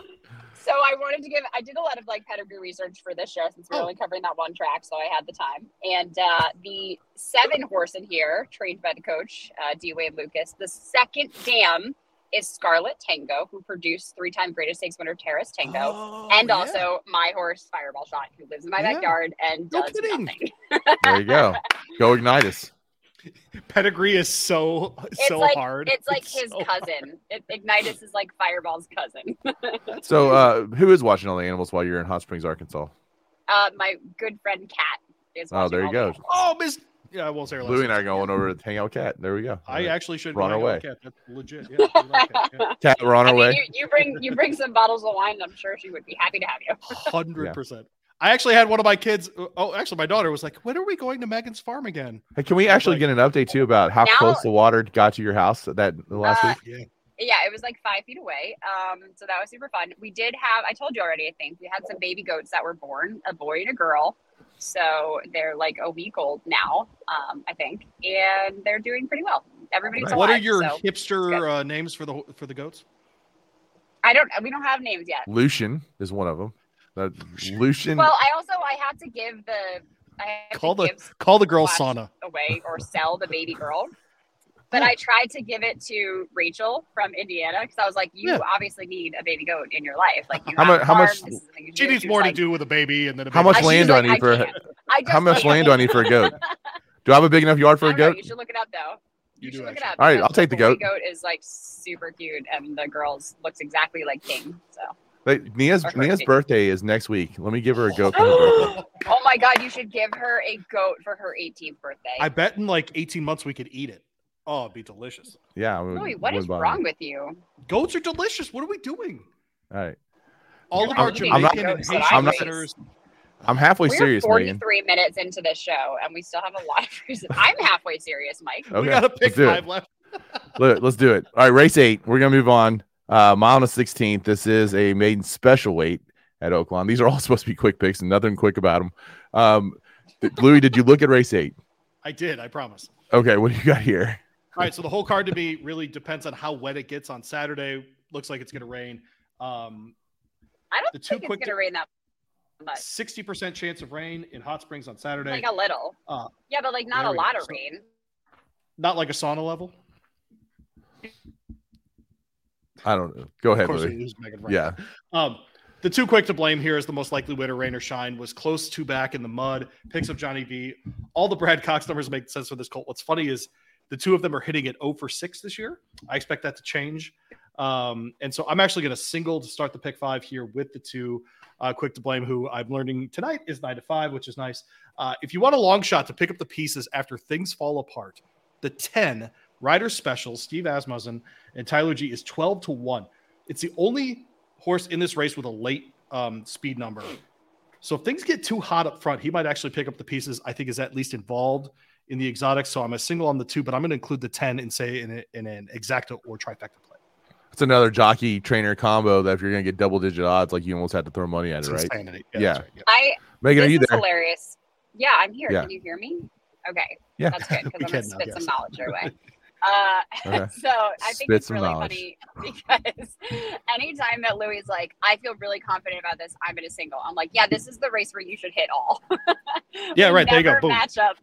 So I wanted to give. I did a lot of like pedigree research for this show since we're Oh. only covering that one track, so I had the time. And uh, the seven horse in here, trained by the coach uh, D. Wayne Lukas. The second dam is Scarlet Tango, who produced three-time greatest stakes winner Terrace Tango, Oh, and yeah. also my horse Fireball Shot, who lives in my Yeah. backyard and No does kidding. nothing. There you go. Go Ignitus. Pedigree is so It's so like hard. it's like It's his so cousin. It, Ignitus is like Fireball's cousin. So, uh, who is watching all the animals while you're in Hot Springs, Arkansas? uh, my good friend Kat is. Oh, there you watching all go. the- Oh, Miss. Yeah, I won't say her last and. I are going over to hang out with Cat. There we go. I actually should run away. on go our hang out way. with Kat. That's legit. Yeah, we like that, yeah. Cat, we're on I our mean, way. you, you bring you bring some bottles of wine, I'm sure she would be happy to have you. Hundred percent. I actually had one of my kids. Oh, actually, my daughter was like, "When are we going to Megan's farm again?" Hey, can we actually like- get an update too about how Now- close the water got to your house that last Uh, week? Yeah. Yeah, it was like five feet away. Um, so that was super fun. We did have I told you already. I think we had some baby goats that were born, a boy and a girl. So they're like a week old now, um, I think, and they're doing pretty well. Everybody's Nice. alive. What are your so hipster uh, names for the for the goats? I don't. We don't have names yet. Lucian is one of them. That Lucian. Well, I also I had to give the I had Call to the give call the girl Flash sauna. away or sell the baby girl. But I tried to give it to Rachel from Indiana because I was like, you Yeah. obviously need a baby goat in your life. Like, you How have how much- this is something you She do. needs was more to do with a baby and then a How much I- land do I need for a- I how much land do I need for a goat? Do I have a big enough yard for a don't know, goat? You should look it up though. You You, do should look it up. All right, I'll take the goat. The goat is like super cute, and the girls looks exactly like King. So, Wait, Nia's Or Nia's birthday. birthday is next week. Let me give her a goat for her birthday. oh my God, you should give her a goat for her 18th birthday. I bet in like eighteen months we could eat it. Oh, it'd be delicious. Yeah. I would- Louis, what is wouldn't bother wrong with you? Goats are delicious. What are we doing? All right. All You're of our not eating I'm not- Jamaican and Haitian I'm not- listeners. I'm halfway We're serious, Megan. 43 minutes into this show, and we still have a lot of reasons. I'm halfway serious, Mike. Okay, we gotta let's pick do it. five left. Let, us do it. All right, race eight. We're gonna move on. Uh, mile and a sixteenth. This is a maiden special weight at Oaklawn. These are all supposed to be quick picks, and nothing quick about them. Um, th- Louis, did you look at race eight? I did. I promise. Okay, what do you got here? All right, so the whole card to me really depends on how wet it gets on Saturday. Looks like it's going to rain. Um, I don't The two think it's quick- going to rain that much. Sixty percent chance of rain in Hot Springs on Saturday. Like a little. Uh, yeah, but like not a lot go. of rain. not like a sauna level. I don't know. Go ahead, Of course, Louis. Yeah. Um, the two quick to blame here is the most likely winner, rain or shine, was close to back in the mud, picks up Johnny V. All the Brad Cox numbers make sense for this Colt. What's funny is the two of them are hitting it 0 for 6 this year. I expect that to change. Um, and so I'm actually going to single to start the pick five here with the two uh, quick to blame, who I'm learning tonight is nine to five, which is nice. Uh, if you want a long shot to pick up the pieces after things fall apart, the 10 rider special, Steve Asmussen and Tyler G is 12 to 1. It's the only horse in this race with a late um, speed number. So if things get too hot up front, he might actually pick up the pieces. I think is at least involved in the exotics. So I'm a single on the two, but I'm going to include the 10 and say in, a, in an exacta or trifecta play. It's another jockey trainer combo that if you're gonna get double digit odds, like you almost have to throw money at It's it, right? insanity. Yeah. right. yeah. I Megan, are you there? hilarious. Yeah, I'm here. Yeah. Can you hear me? Okay, Yeah. that's good because I'm gonna can now, spit yes. some knowledge your way. Uh, Okay. so I think Spit it's really knowledge. funny because anytime that Louis is like, I feel really confident about this, I'm in a single. I'm like, yeah, this is the race where you should hit all. Yeah, right, there you go, boom. Match up.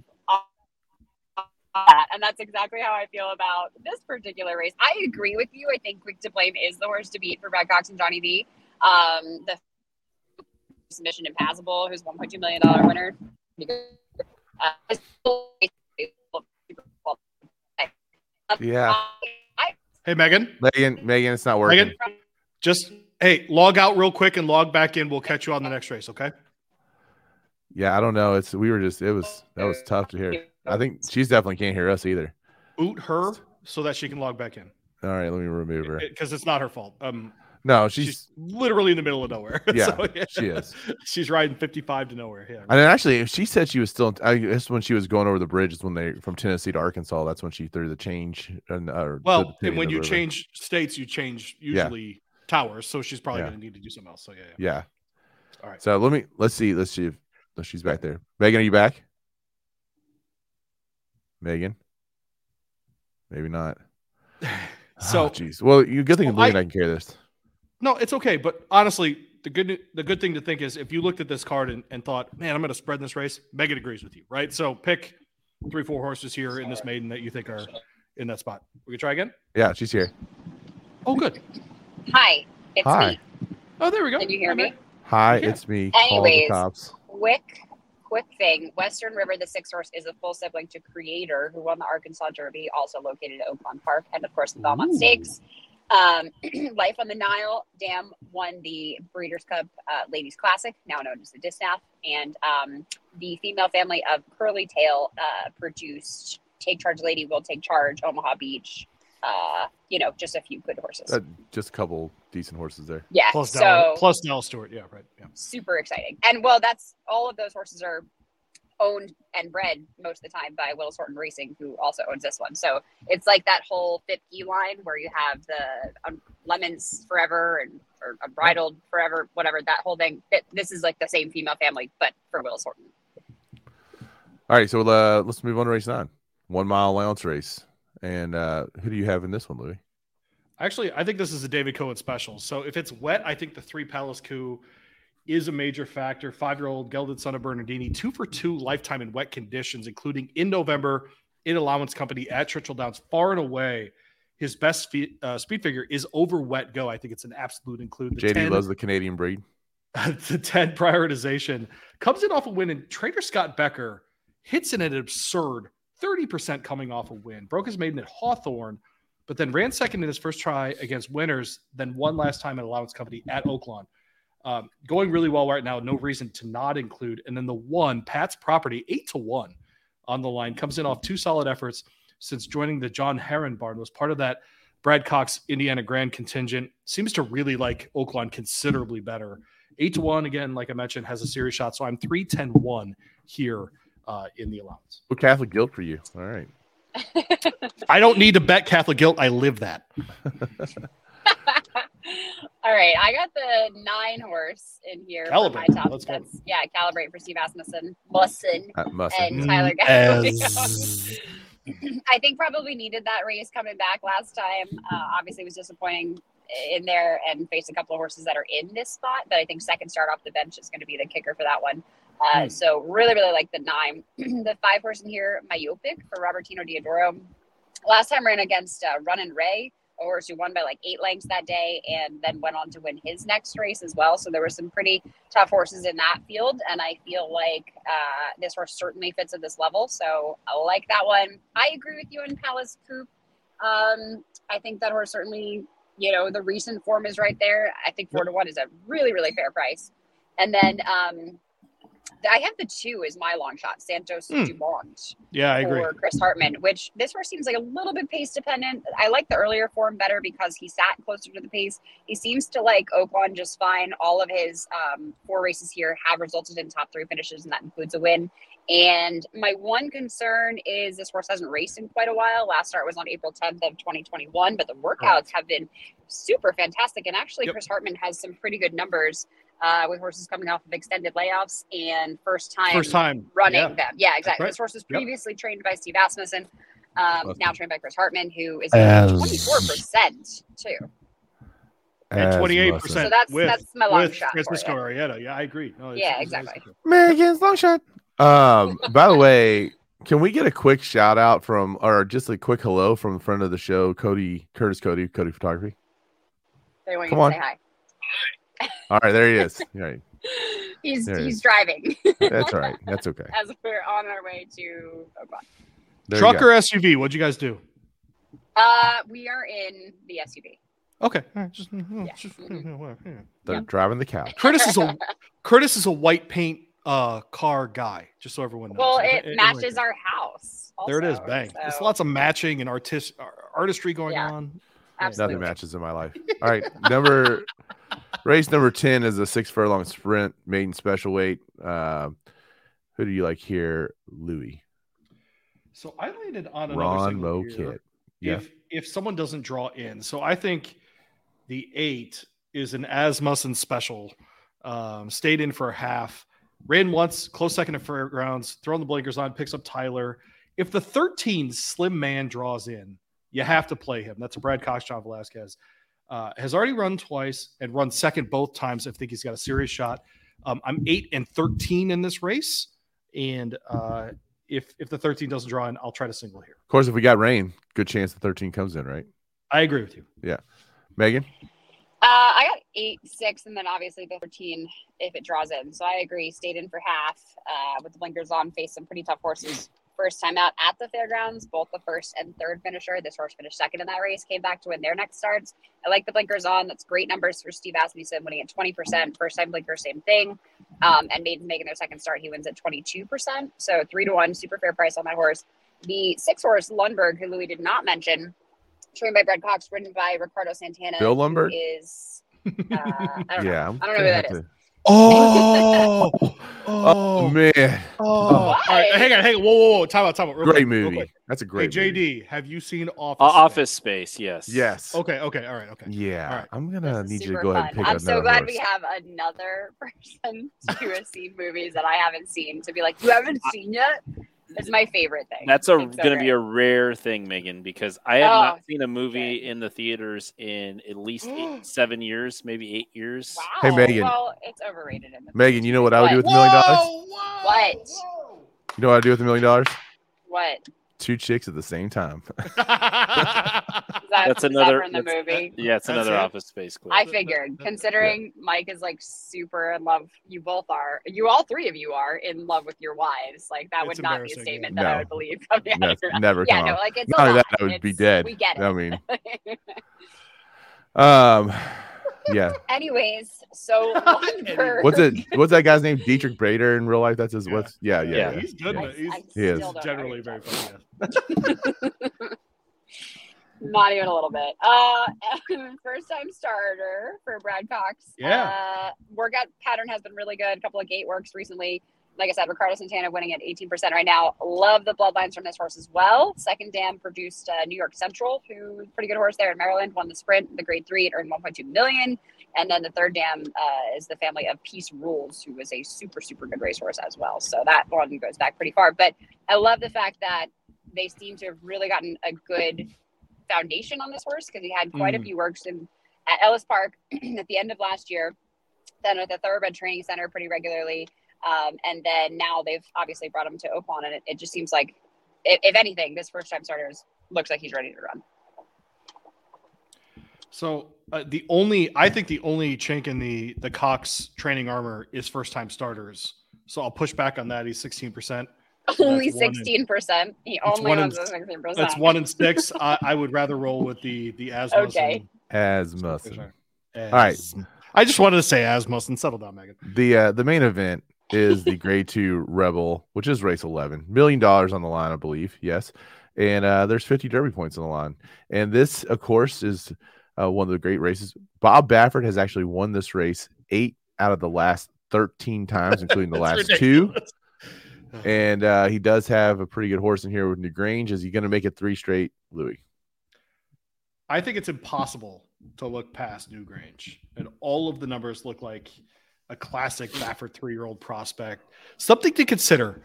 that. And that's exactly how I feel about this particular race. I agree with you. I think Quick to Blame is the horse to beat for Brad Cox and Johnny V. Um, the submission impassable, who's $1.2 million winner. Uh, Yeah. I, Hey, Megan, Megan, Megan, it's not working. Megan, just hey, log out real quick and log back in. We'll catch you on the next race. Okay. Yeah, I don't know. It's we were just it was that was tough to hear. I think she's definitely can't hear us either. Boot her so that she can log back in All right, let me remove her. because it's not her fault. Um, No, she's, she's literally in the middle of nowhere. Yeah, So, she is. She's riding 55 to nowhere. Yeah. and actually she said she was still I guess when she was going over the bridge is when they from Tennessee to Arkansas, that's when she threw the change and uh, or Well, and when you river. change states, you change Yeah. usually towers. So she's probably Yeah. going to need to do something else. So yeah. yeah. Yeah. All right. So let me let's see. Let's see if she's back there. Megan, are you back? Megan? Maybe not. So- Oh, jeez. well, you good thing Well, I- I can carry this. No, it's okay. But honestly, the good the good thing to think is if you looked at this card and, and thought, man, I'm going to spread this race, Megan agrees with you, right? So pick three, four horses here in this maiden that you think are in that spot. We can try again. Yeah, she's here. Oh, good. hi, it's Hi. me. Oh, there we go. Can you hear Hi, me? Hi, Yeah. it's me. Call the Anyways. cops. quick quick thing western river the six horse is a full sibling to creator who won the arkansas derby also located at oaklawn park and of course the belmont Ooh. stakes um, life on the nile dam won the breeders cup uh, ladies classic now known as the distaff and um, the female family of curly tail uh, produced take charge lady will take charge omaha beach uh, you know just a few good horses Uh, just a couple decent horses there. yeah Plus so Dell, plus Nell Stewart. Yeah, right. Yeah. super exciting. And well, that's all of those horses are owned and bred most of the time by Will Horton Racing, who also owns this one. So it's like that whole Fipke line where you have the um, lemons forever and or unbridled forever, whatever that whole thing. It, this is like the same female family, but for Will Horton. All right, so uh, let's move on to race nine. One mile allowance race. And uh, who do you have in this one, Louis? Actually, I think this is a David Cohen special. So if it's wet, I think the three Palace coup is a major factor. Five year old gelded son of Bernardini, two for two lifetime in wet conditions, including in November in allowance company at Churchill Downs. Far and away, his best speed, uh, speed figure is over wet go. I think it's an absolute include. The JD 10 loves the Canadian breed. the 10 prioritization comes in off a win, and Trader Scott Becker hits in an absurd 30% coming off a win. Broke his maiden at Hawthorne, but then ran second in his first try against winners, then one last time at Allowance Company at Oaklawn. Um, going really well right now, no reason to not include. And then the one, Pat's property, eight to one on the line, comes in off two solid efforts since joining the John Heron barn, was part of that Brad Cox Indiana Grand contingent. Seems to really like Oaklawn considerably better. Eight to one again, like I mentioned, has a series shot. So I'm 3 10 1 here uh, in the allowance. What Catholic guilt for you? All right. I don't need to bet Catholic guilt. I live that. All right, I got the nine horse in here for Calibrate. my top. Let's go. Yeah, calibrate for Steve Asmussen, Musson, That must and Mm, Tyler as- I think probably needed that race coming back last time. Uh, obviously, was disappointing in there and faced a couple of horses that are in this spot. But I think second start off the bench is going to be the kicker for that one. Uh, Hmm. So really, really like the nine. the five horse in here, Myopic for Robertino Diodoro. last time ran against uh, Run and Ray, a horse who won by like eight lengths that day, and then went on to win his next race as well. So there were some pretty tough horses in that field, and I feel like uh, this horse certainly fits at this level. So I like that one. I agree with you in Palace Coup. Um, I think that horse certainly, you know, the recent form is right there. I think four to one is a really, really fair price. And then um, I have the two as my long shot, Santos Hmm. Dumont Yeah, I agree. Or Chris Hartman, which this horse seems like a little bit pace dependent. I like the earlier form better because he sat closer to the pace. He seems to like Oaklawn just fine. All of his um, four races here have resulted in top three finishes, and that includes a win. And my one concern is this horse hasn't raced in quite a while. Last start was on April 10th of 2021, but the workouts have been super fantastic. And actually, Yep. Chris Hartman has some pretty good numbers uh, with horses coming off of extended layoffs and first time First time running Yeah. them. Yeah, exactly. right. This horse was Yep. previously trained by Steve Asmussen, um, now trained by Chris Hartman, who is As- 24% too. At twenty eight percent. So that's- that's my long shot for Francisco. Arrieta. Yeah, I agree. No, it's- Yeah, it's exactly. to- Megan's long shot. Um, by the way, can we get a quick shout out from, or just a quick hello from the friend of the show, Cody Curtis Cody Cody Photography? They want Come you on. to say hi. All right, there he is. All right, He's There he's is. driving that's all right. That's okay. as we're on our way to Oaklawn. There Truck or SUV? What'd you guys do? Uh, we are in the SUV. Okay, all right, just, Yeah. just- Mhm. They're driving the couch. Curtis is a Curtis is a white paint uh car guy. Just so everyone knows. Well, Okay, it anyway. matches our house. There it is. also, Bang. There's so- lots of matching and artist artistry going Yeah. on. Absolutely. Nothing matches in my life. All right, number race number ten is a six furlong sprint maiden special weight. Uh, who do you like here, Louis? So I landed on another Ron Mo. Kid. Yeah. If if someone doesn't draw in, so I think the eight is an Asmussen special. Um, stayed in for a half, ran once, close second at fairgrounds, throwing the blinkers on, picks up Tyler. If the 13 slim man draws in, you have to play him. That's a Brad Cox, John Velazquez. Uh, has already run twice and run second both times. I think he's got a serious shot. Um, I'm eight and 13 in this race. And uh, if if the 13 doesn't draw in, I'll try to single here. Of course, if we got rain, good chance the thirteen comes in, right? I agree with you. Yeah, Megan, Uh, I got eight, six, and then obviously the 13 if it draws in. So I agree. Stayed in for half uh, with the blinkers on, faced some pretty tough horses. First time out at the fairgrounds, both the first and third finisher. This horse finished second in that race, came back to win their next starts. I like the blinkers on. That's great numbers for Steve Asmussen winning at 20%. First time blinker, same thing. Um, and Maiden's making their second start. He wins at 22%. So three to one, super fair price on that horse. The six horse Lundberg, who Louis did not mention, trained by Brad Cox, ridden by Ricardo Santana. Bill Lundberg? Is uh, I don't know. yeah, I'm I don't know who that is. to- Oh, Oh, man, oh. All right, hang on, hang on. Whoa, whoa, whoa. Time out, time out. Real great quick, movie. quick. That's a Hey, great movie. JD, have you seen Office? Uh, office Space, yes. Yes. Okay, okay, all right, okay. Yeah, All right. I'm gonna is need you to super go ahead and pick I'm so glad horse. we have another person who has seen movies that I haven't seen to be like, you haven't seen yet. It's my favorite thing. That's a so going to be a rare thing, Megan, because I have Oh, not seen a movie okay. in the theaters in at least eight, seven years, maybe eight years. Wow. Hey, Megan. Well, it's overrated in the Megan, you know what I would do with a million dollars? What? You know what I'd do with a million dollars? What? Two chicks at the same time. Is that, That's another. from the that's- movie. Yeah, it's That's another it? Office Space quote. I figured, that- considering Mike is like super in love, you both are. You all three of you are in love with your wives. Like that It's would not be a statement yeah. that I would believe coming out No, of never Yeah, no, like it's Not a only lot. that, I would be dead. We get it. I mean, um, yeah. Anyways, so What's it? What's that guy's name? Diedrich Bader in real life. That's his. Yeah. What's? Yeah, yeah. Yeah. yeah. He's good. I- but he's I He is. still don't know generally very funny. Not even a little bit. Uh, first time starter for Brad Cox. Yeah. Uh, workout pattern has been really good. A couple of gate works recently. Like I said, Ricardo Santana winning at 18% right now. Love the bloodlines from this horse as well. Second dam produced uh, New York Central, who is a pretty good horse there in Maryland, won the sprint, the grade three, it earned 1.2 million. And then the third dam uh, is the family of Peace Rules, who was a super, super good racehorse as well. So that one goes back pretty far. But I love the fact that they seem to have really gotten a good foundation on this horse because he had quite a Mm. few works in at Ellis Park at the end of last year, then at the Thoroughbred Training Center pretty regularly, um, and then now they've obviously brought him to Oaklawn, and it, it just seems like, if, if anything, this first time starter is looks like he's ready to run. So uh, the only I think the only chink in the the Cox training armor is first time starters. So I'll push back on that. He's sixteen percent. Only That's one in- sixteen percent. He only one in- sixteen percent. That's one in six. I, I would rather roll with the the Asmus. Okay. Asmussen. All right. I just wanted to say Asmus and settle down, Megan. The uh, the main event is the grade two rebel, which is race eleven. Million dollars on the line, I believe. Yes. And uh, there's 50 derby points on the line. And this, of course, is uh, one of the great races. Bob Baffert has actually won this race eight out of the last 13 times, including the last That's two. Ridiculous. And uh, he does have a pretty good horse in here with Newgrange. Is he going to make it three straight, Louis? I think it's impossible to look past Newgrange, and all of the numbers look like a classic Baffert three-year-old prospect. Something to consider.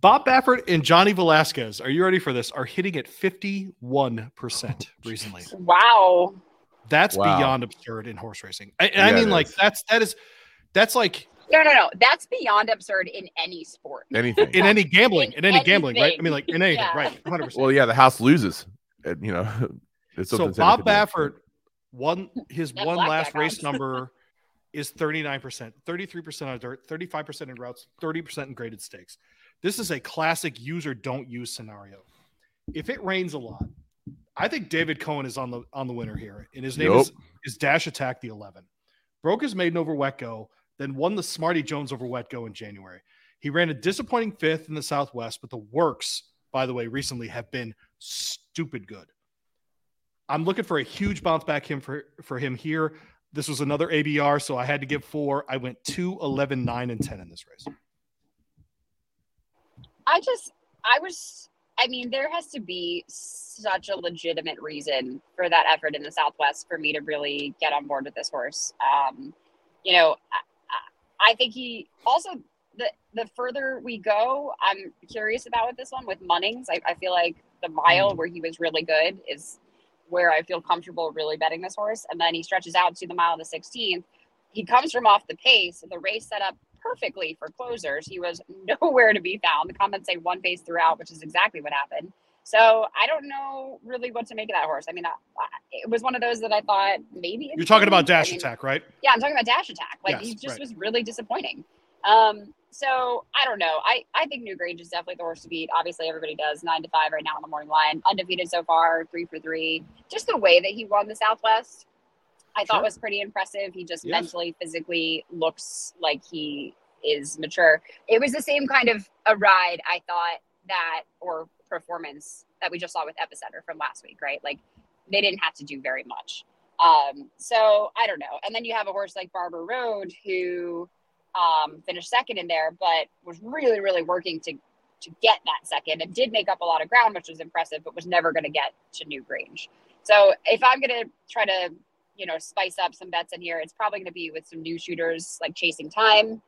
Bob Baffert and Johnny Velazquez, are you ready for this? Are hitting at 51% recently. Wow. That's Wow. beyond absurd in horse racing. I, I mean, like is. that's that is that's like No, no, no. That's beyond absurd in any sport. Anything. in any gambling, in In any gambling, right? I mean, like in anything, Yeah. right? 100. percent well, yeah, the house loses. You know, it's So Bob it could do. Baffert won his one last race number is 39%, 33% on dirt, 35% in routes, 30% in graded stakes. This is a classic use or don't use scenario. If it rains a lot, I think David Cohen is on the on the winner here, and his name Yup. is, is Dash Attack the 11. Broke his maiden over Wet Go, then won the Smarty Jones over Wet Go in January. He ran a disappointing fifth in the Southwest, but the works, by the way, recently have been stupid good. I'm looking for a huge bounce back him for, for him here. This was another ABR, so I had to give four. I went 2, 11, 9, and 10 in this race. I just, I was, I mean, there has to be such a legitimate reason for that effort in the Southwest for me to really get on board with this horse. Um, you know, I, think he also, the, the further we go, I'm curious about with this one with Munnings. I, I feel like the mile mm. where he was really good is where I feel comfortable really betting this horse. And then he stretches out to the mile of the 16th. He comes from off the pace. The race set up perfectly for closers. He was nowhere to be found. The comments say one pace throughout, which is exactly what happened. So I don't know really what to make of that horse. I mean, I, I, it was one of those that I thought maybe You're talking about I Dash mean, Attack, right? Yeah, I'm talking about Dash Attack. Like he just right. was really disappointing. Um, so I don't know. I I think Newgrange is definitely the horse to beat. Obviously, everybody does nine to five right now on the morning line, undefeated so far, three for three. Just the way that he won the Southwest, I thought was pretty impressive. He just Yes. mentally, physically looks like he is mature. It was the same kind of a ride I thought that or performance that we just saw with Epicenter from last week, right? Like they didn't have to do very much. Um, so I don't know. And then you have a horse like Barber Road who um, finished second in there, but was really, really working to to get that second and did make up a lot of ground, which was impressive, but was never going to get to Newgrange. So if I'm going to try to, you know, spice up some bets in here, it's probably going to be with some new shooters like Chasing Time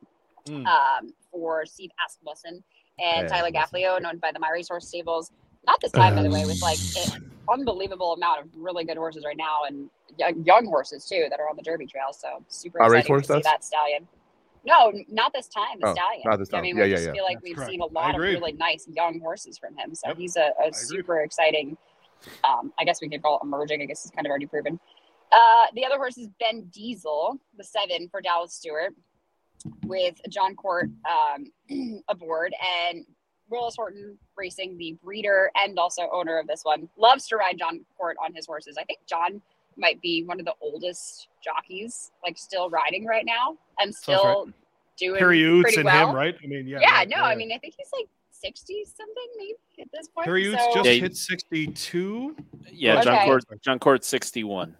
Mm. um, for Steve Asmussen and Tyler Asmussen. Gaffleo, owned by the My Resource Stables. Not this time, by the way, with like an unbelievable amount of really good horses right now and young, young horses too that are on the Derby Trail. So super My exciting to see does? that stallion. No, not this time. The Oh, stallion. not this I mean, Yeah, we yeah, just yeah. feel like That's we've correct. seen a lot of really nice young horses from him. So Yep. he's a, a agree. super exciting. Um, I guess we could call it emerging. I guess he's kind of already proven. Uh, the other horse is Ben Diesel, the seven for Dallas Stewart, with Jon Court um, aboard and Willis Horton Racing, the breeder and also owner of this one, loves to ride Jon Court on his horses. I think John might be one of the oldest jockeys, like still riding right now and still doing Harry Oots pretty and well. him, right? I mean, yeah. Yeah, right, no, I mean, I think he's like 60 something maybe at this point. Harry Oots so, just Yeah, hit 62. Yeah, John Okay. Court. Jon Court, sixty-one.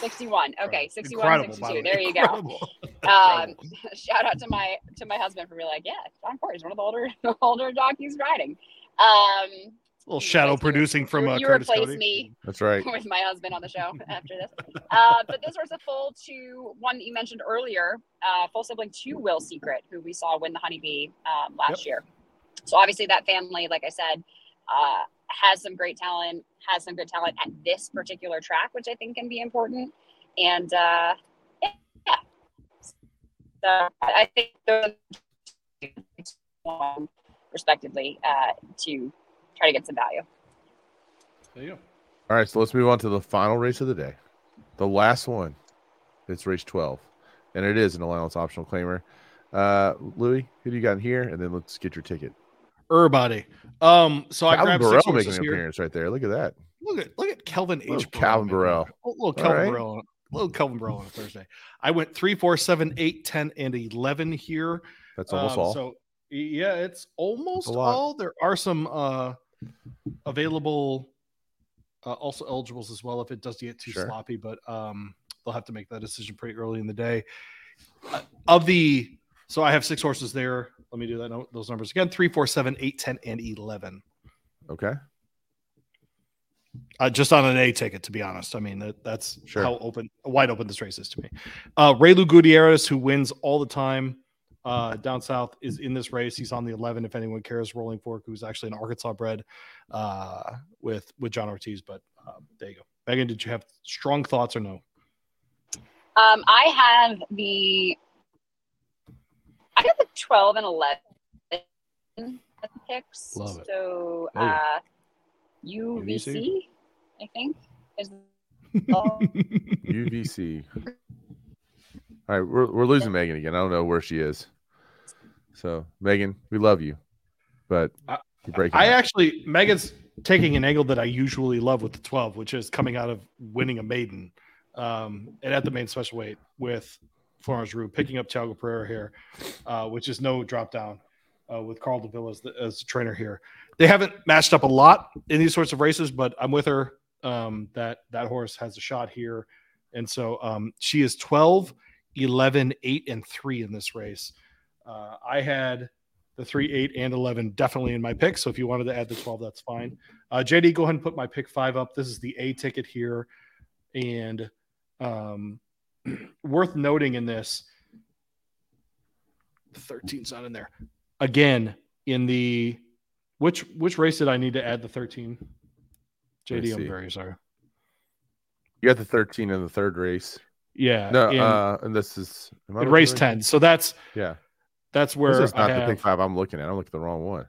61. Okay, 61, Incredible, by the 62. There you go. Um, shout out to my to my husband for being like, yeah, Jon Court is one of the older older jockeys riding. Um, A little shadow You- producing from you, uh, you Curtis replace Cody. me That's right. with my husband on the show after this. Uh, but this was a full to one that you mentioned earlier, uh, full sibling to Will Secret, who we saw win the Honeybee um, last year. So obviously that family, like I said, uh, has some great talent, has some good talent at this particular track, which I think can be important. And uh, yeah, so I I think those respectively uh, to try to get some value. There you go. All right, so let's move on to the final race of the day, the last one. It's race twelve, and it is an allowance optional claimer. Uh, Louis, who do you got in here? And then let's get your ticket. Everybody. Um, so I Calvin grabbed Burrell making an appearance right there. Look at that. Look at look at Kelvin Little H. Calvin Burrell. Little Kelvin right. Burrell. Little Kelvin Burrell on a Thursday. I went three, four, seven, eight, 10, and 11 here. That's almost Um, all. So yeah, it's almost all. There are some uh available uh, also eligibles as well if it does get too Sure. sloppy, but um they'll have to make that decision pretty early in the day. Uh, of the so I have six horses there. Let me do that note, those numbers again. Three, four, seven, eight, 10, and 11. okay. Uh, just on an A ticket, to be honest. I mean, that, that's Sure. how open, wide open this race is to me. Uh, Reylu Gutierrez, who wins all the time uh, down south, is in this race. He's on the 11. If anyone cares, Rolling Fork, who's actually an Arkansas bred uh, with with John Ortiz. But um, there you go. Megan, did you have strong thoughts or no? Um, I have the I got the twelve and eleven picks. Love it. So Oh, yeah. uh, UVC, UVC? I think is. UVC. All right, we're we're losing Megan again. I don't know where she is. So Megan, we love you, but I- you're breaking. I up. actually Megan's taking an angle that I usually love with the 12, which is coming out of winning a maiden. Um, and at the main special weight with Florence Rue, picking up Tiago Pereira here, uh, which is no drop down uh, with Carl DeVille as the, as the trainer here. They haven't matched up a lot in these sorts of races, but I'm with her. Um, that that horse has a shot here. And so um, she is 12, 11, 8, and 3 in this race. Uh, I had the 3, 8, and 11 definitely in my pick. So if you wanted to add the 12, that's fine. Uh, JD, go ahead and put my pick five up. This is the A ticket here. And um, worth noting in this, the 13's not in there. Again, in the which which race did I need to add the 13? Let JD, I'm very sorry. you got the 13 in the third race. Yeah. No, in, uh, and this is in race 10. So that's Yeah, that's where this is not I the have, pick five I'm looking at. I'm looking at the wrong one.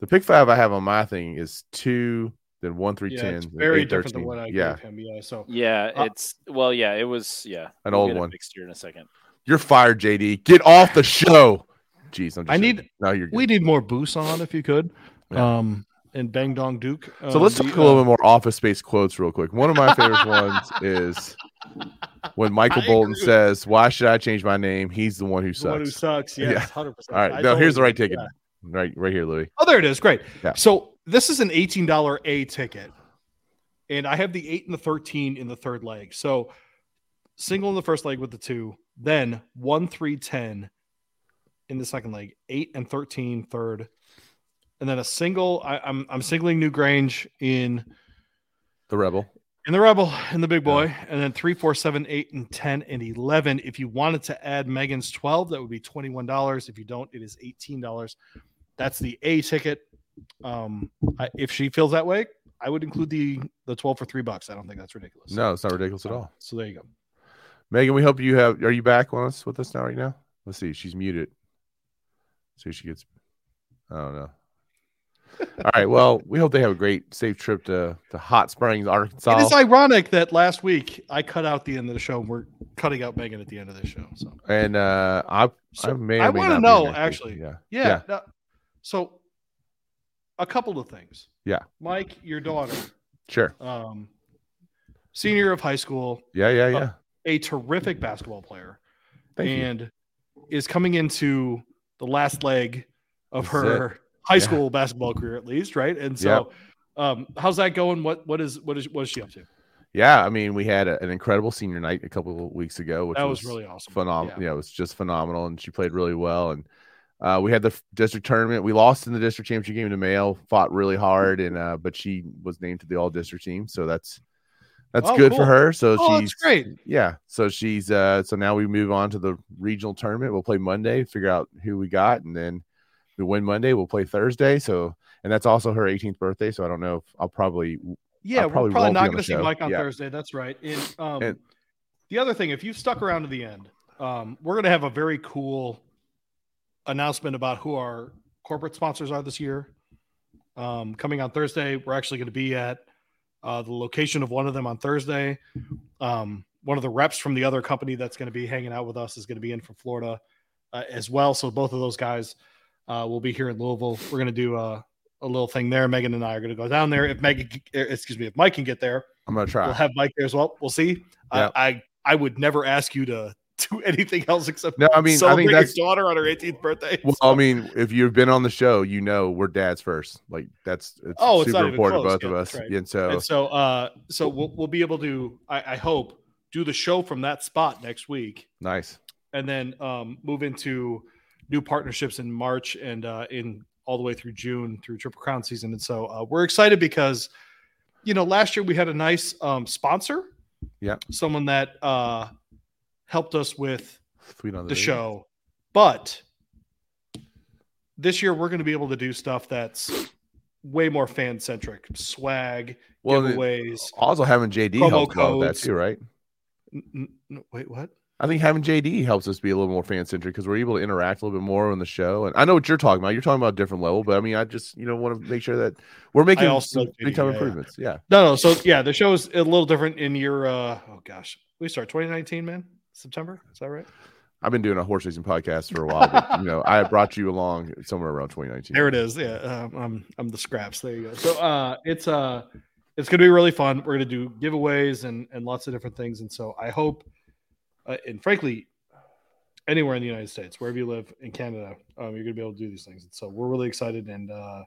The pick five I have on my thing is two, then one through yeah, ten, it's very eight, different than what I yeah, gave him. Yeah. So Yeah, Uh, it's well, yeah, it was yeah, An We'll old get one. fixed here in a second. you're fired, JD. Get off the show. Jeez, I'm just I need- joking. no, you're good. we need more boosts on if you could. Yeah. Um and Bang Dong Duke. So um, let's the, talk a little uh, bit more office space quotes real quick. One of my favorite ones is when Michael I Bolton agree. says, Why should I change my name? He's the one who the one who sucks. sucks. Yes, Yeah. hundred percent. All right. No, here's the right ticket. Right, right here, Louis. Oh, there it is. Great. Yeah. So this is an eighteen dollar A ticket, and I have the eight and the thirteen in the third leg. So single in the first leg with the two, then one, three, ten in the second leg, eight and 13 third, and then a single. I, I'm I'm singling Newgrange in The Rebel. in the Rebel in the Big Boy, and then three, four, seven, eight, and ten and eleven. If you wanted to add Megan's twelve, that would be twenty one dollars. If you don't, it is eighteen dollars. That's the A ticket. Um, I, if she feels that way, I would include the the twelve for three bucks. I don't think that's ridiculous. No, it's not ridiculous at all. So there you go. Megan, we hope you have. Are you back on us with us now? Right now? Let's see. She's muted. See if she gets. I don't know. All right. Well, we hope they have a great, safe trip to to Hot Springs, Arkansas. It is ironic that last week I cut out the end of the show. and We're cutting out Megan at the end of this show. So and uh, I, So, I may. I wanna know, actually. Yeah. yeah. Yeah. no- so a couple of things. Yeah. Mike, your daughter, Sure. um, senior of high school, Yeah. Yeah. Yeah. Uh, a terrific basketball player, Thank you. and is coming into the last leg of This is her high Yeah. school basketball career, at least, right? And so, um, how's that going? What what is what is what is she up to? Yeah, I mean, we had a, an incredible senior night a couple of weeks ago, which That was really awesome. phenomenal. Yeah. Yeah. it was just phenomenal, and she played really well. And uh, we had the district tournament. We lost in the district championship game to Mayo. Fought really hard, and uh, but she was named to the all district team, so that's that's Oh, good cool. for her. So Oh, she's that's great. Yeah, so she's uh, so now we move on to the regional tournament. We'll play Monday, figure out who we got, and then we win Monday. We'll play Thursday. So and that's also her 18th birthday. So I don't know if I'll probably Yeah, probably we're probably not going to see. Mike on Yeah. Thursday. That's right. And, um, And- the other thing, if you've stuck around to the end, um, we're going to have a very cool announcement about who our corporate sponsors are this year. um, coming on Thursday. We're actually going to be at uh, the location of one of them on Thursday. Um, one of the reps from the other company that's going to be hanging out with us is going to be in from Florida uh, as well. So both of those guys uh, will be here in Louisville. We're going to do a, a little thing there. Megan and I are going to go down there. If Megan, excuse me, if Mike can get there, I'm gonna try. we'll have Mike there as well. We'll see. Yeah. I, I I would never ask you to do anything else except No, I mean, I think that's daughter on her 18th birthday. well, I mean, if you've been on the show, you know we're dads first. Like that's it's Oh, it's super important close. to both Yeah, of us. right. And so and so uh so we'll, we'll be able to I, I hope do the show from that spot next week nice. and then um move into new partnerships in march and uh in all the way through june through triple crown season and so uh, we're excited because you know last year we had a nice um sponsor Yeah. someone that uh helped us with on the show but this year we're going to be able to do stuff that's way more fan centric swag Well, giveaways also having JD helps a with that too, right? N- n- wait, what? I think having JD helps us be a little more fan centric because we're able to interact a little bit more on the show. And I know what you're talking about. You're talking about a different level, but I mean, I just you know want to make sure that we're making big time yeah, yeah. improvements. Yeah. No, no. So yeah, the show is a little different in your. uh Oh gosh, we start 2019, man. September. Is that right? I've been doing a horse racing podcast for a while, but you know, I brought you along somewhere around 2019. There it is. Yeah, um, I'm I'm the scraps. There you go. So uh, it's uh, it's gonna be really fun. We're gonna do giveaways and and lots of different things. And so I hope, uh, and frankly, anywhere in the United States, wherever you live in Canada, um, you're gonna be able to do these things. And so we're really excited, and uh,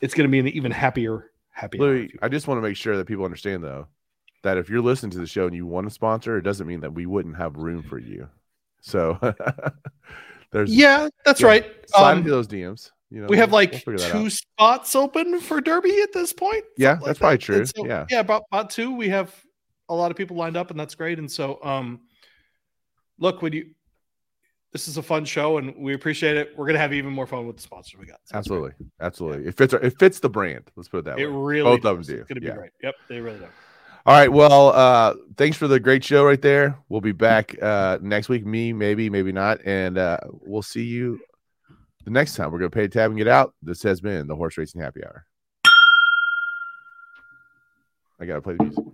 it's gonna be an even happier, happy. Louis, I just want to make sure that people understand though that if you're listening to the show and you want to sponsor, it doesn't mean that we wouldn't have room for you. So there's yeah, that's Yeah. right. slide Um, into those DMs. You know, we have like we'll two out. spots open for Derby at this point. Yeah, that's like probably that. true. So- Yeah. yeah, about about two. We have a lot of people lined up, and that's great. And so, um, look, when you this is a fun show, and we appreciate it. We're gonna have even more fun with the sponsors we got. So. Absolutely, absolutely. It fits. Our, it fits the brand. Let's put it that It way. really Both of them does. do. It's gonna be Yeah. great. Yep, they really do. All right. Well, uh, thanks for the great show right there. We'll be back uh, next week. Me, maybe, maybe not, and uh, we'll see you the next time. We're gonna pay a tab and get out. This has been the Horse Racing Happy Hour. I gotta play the music.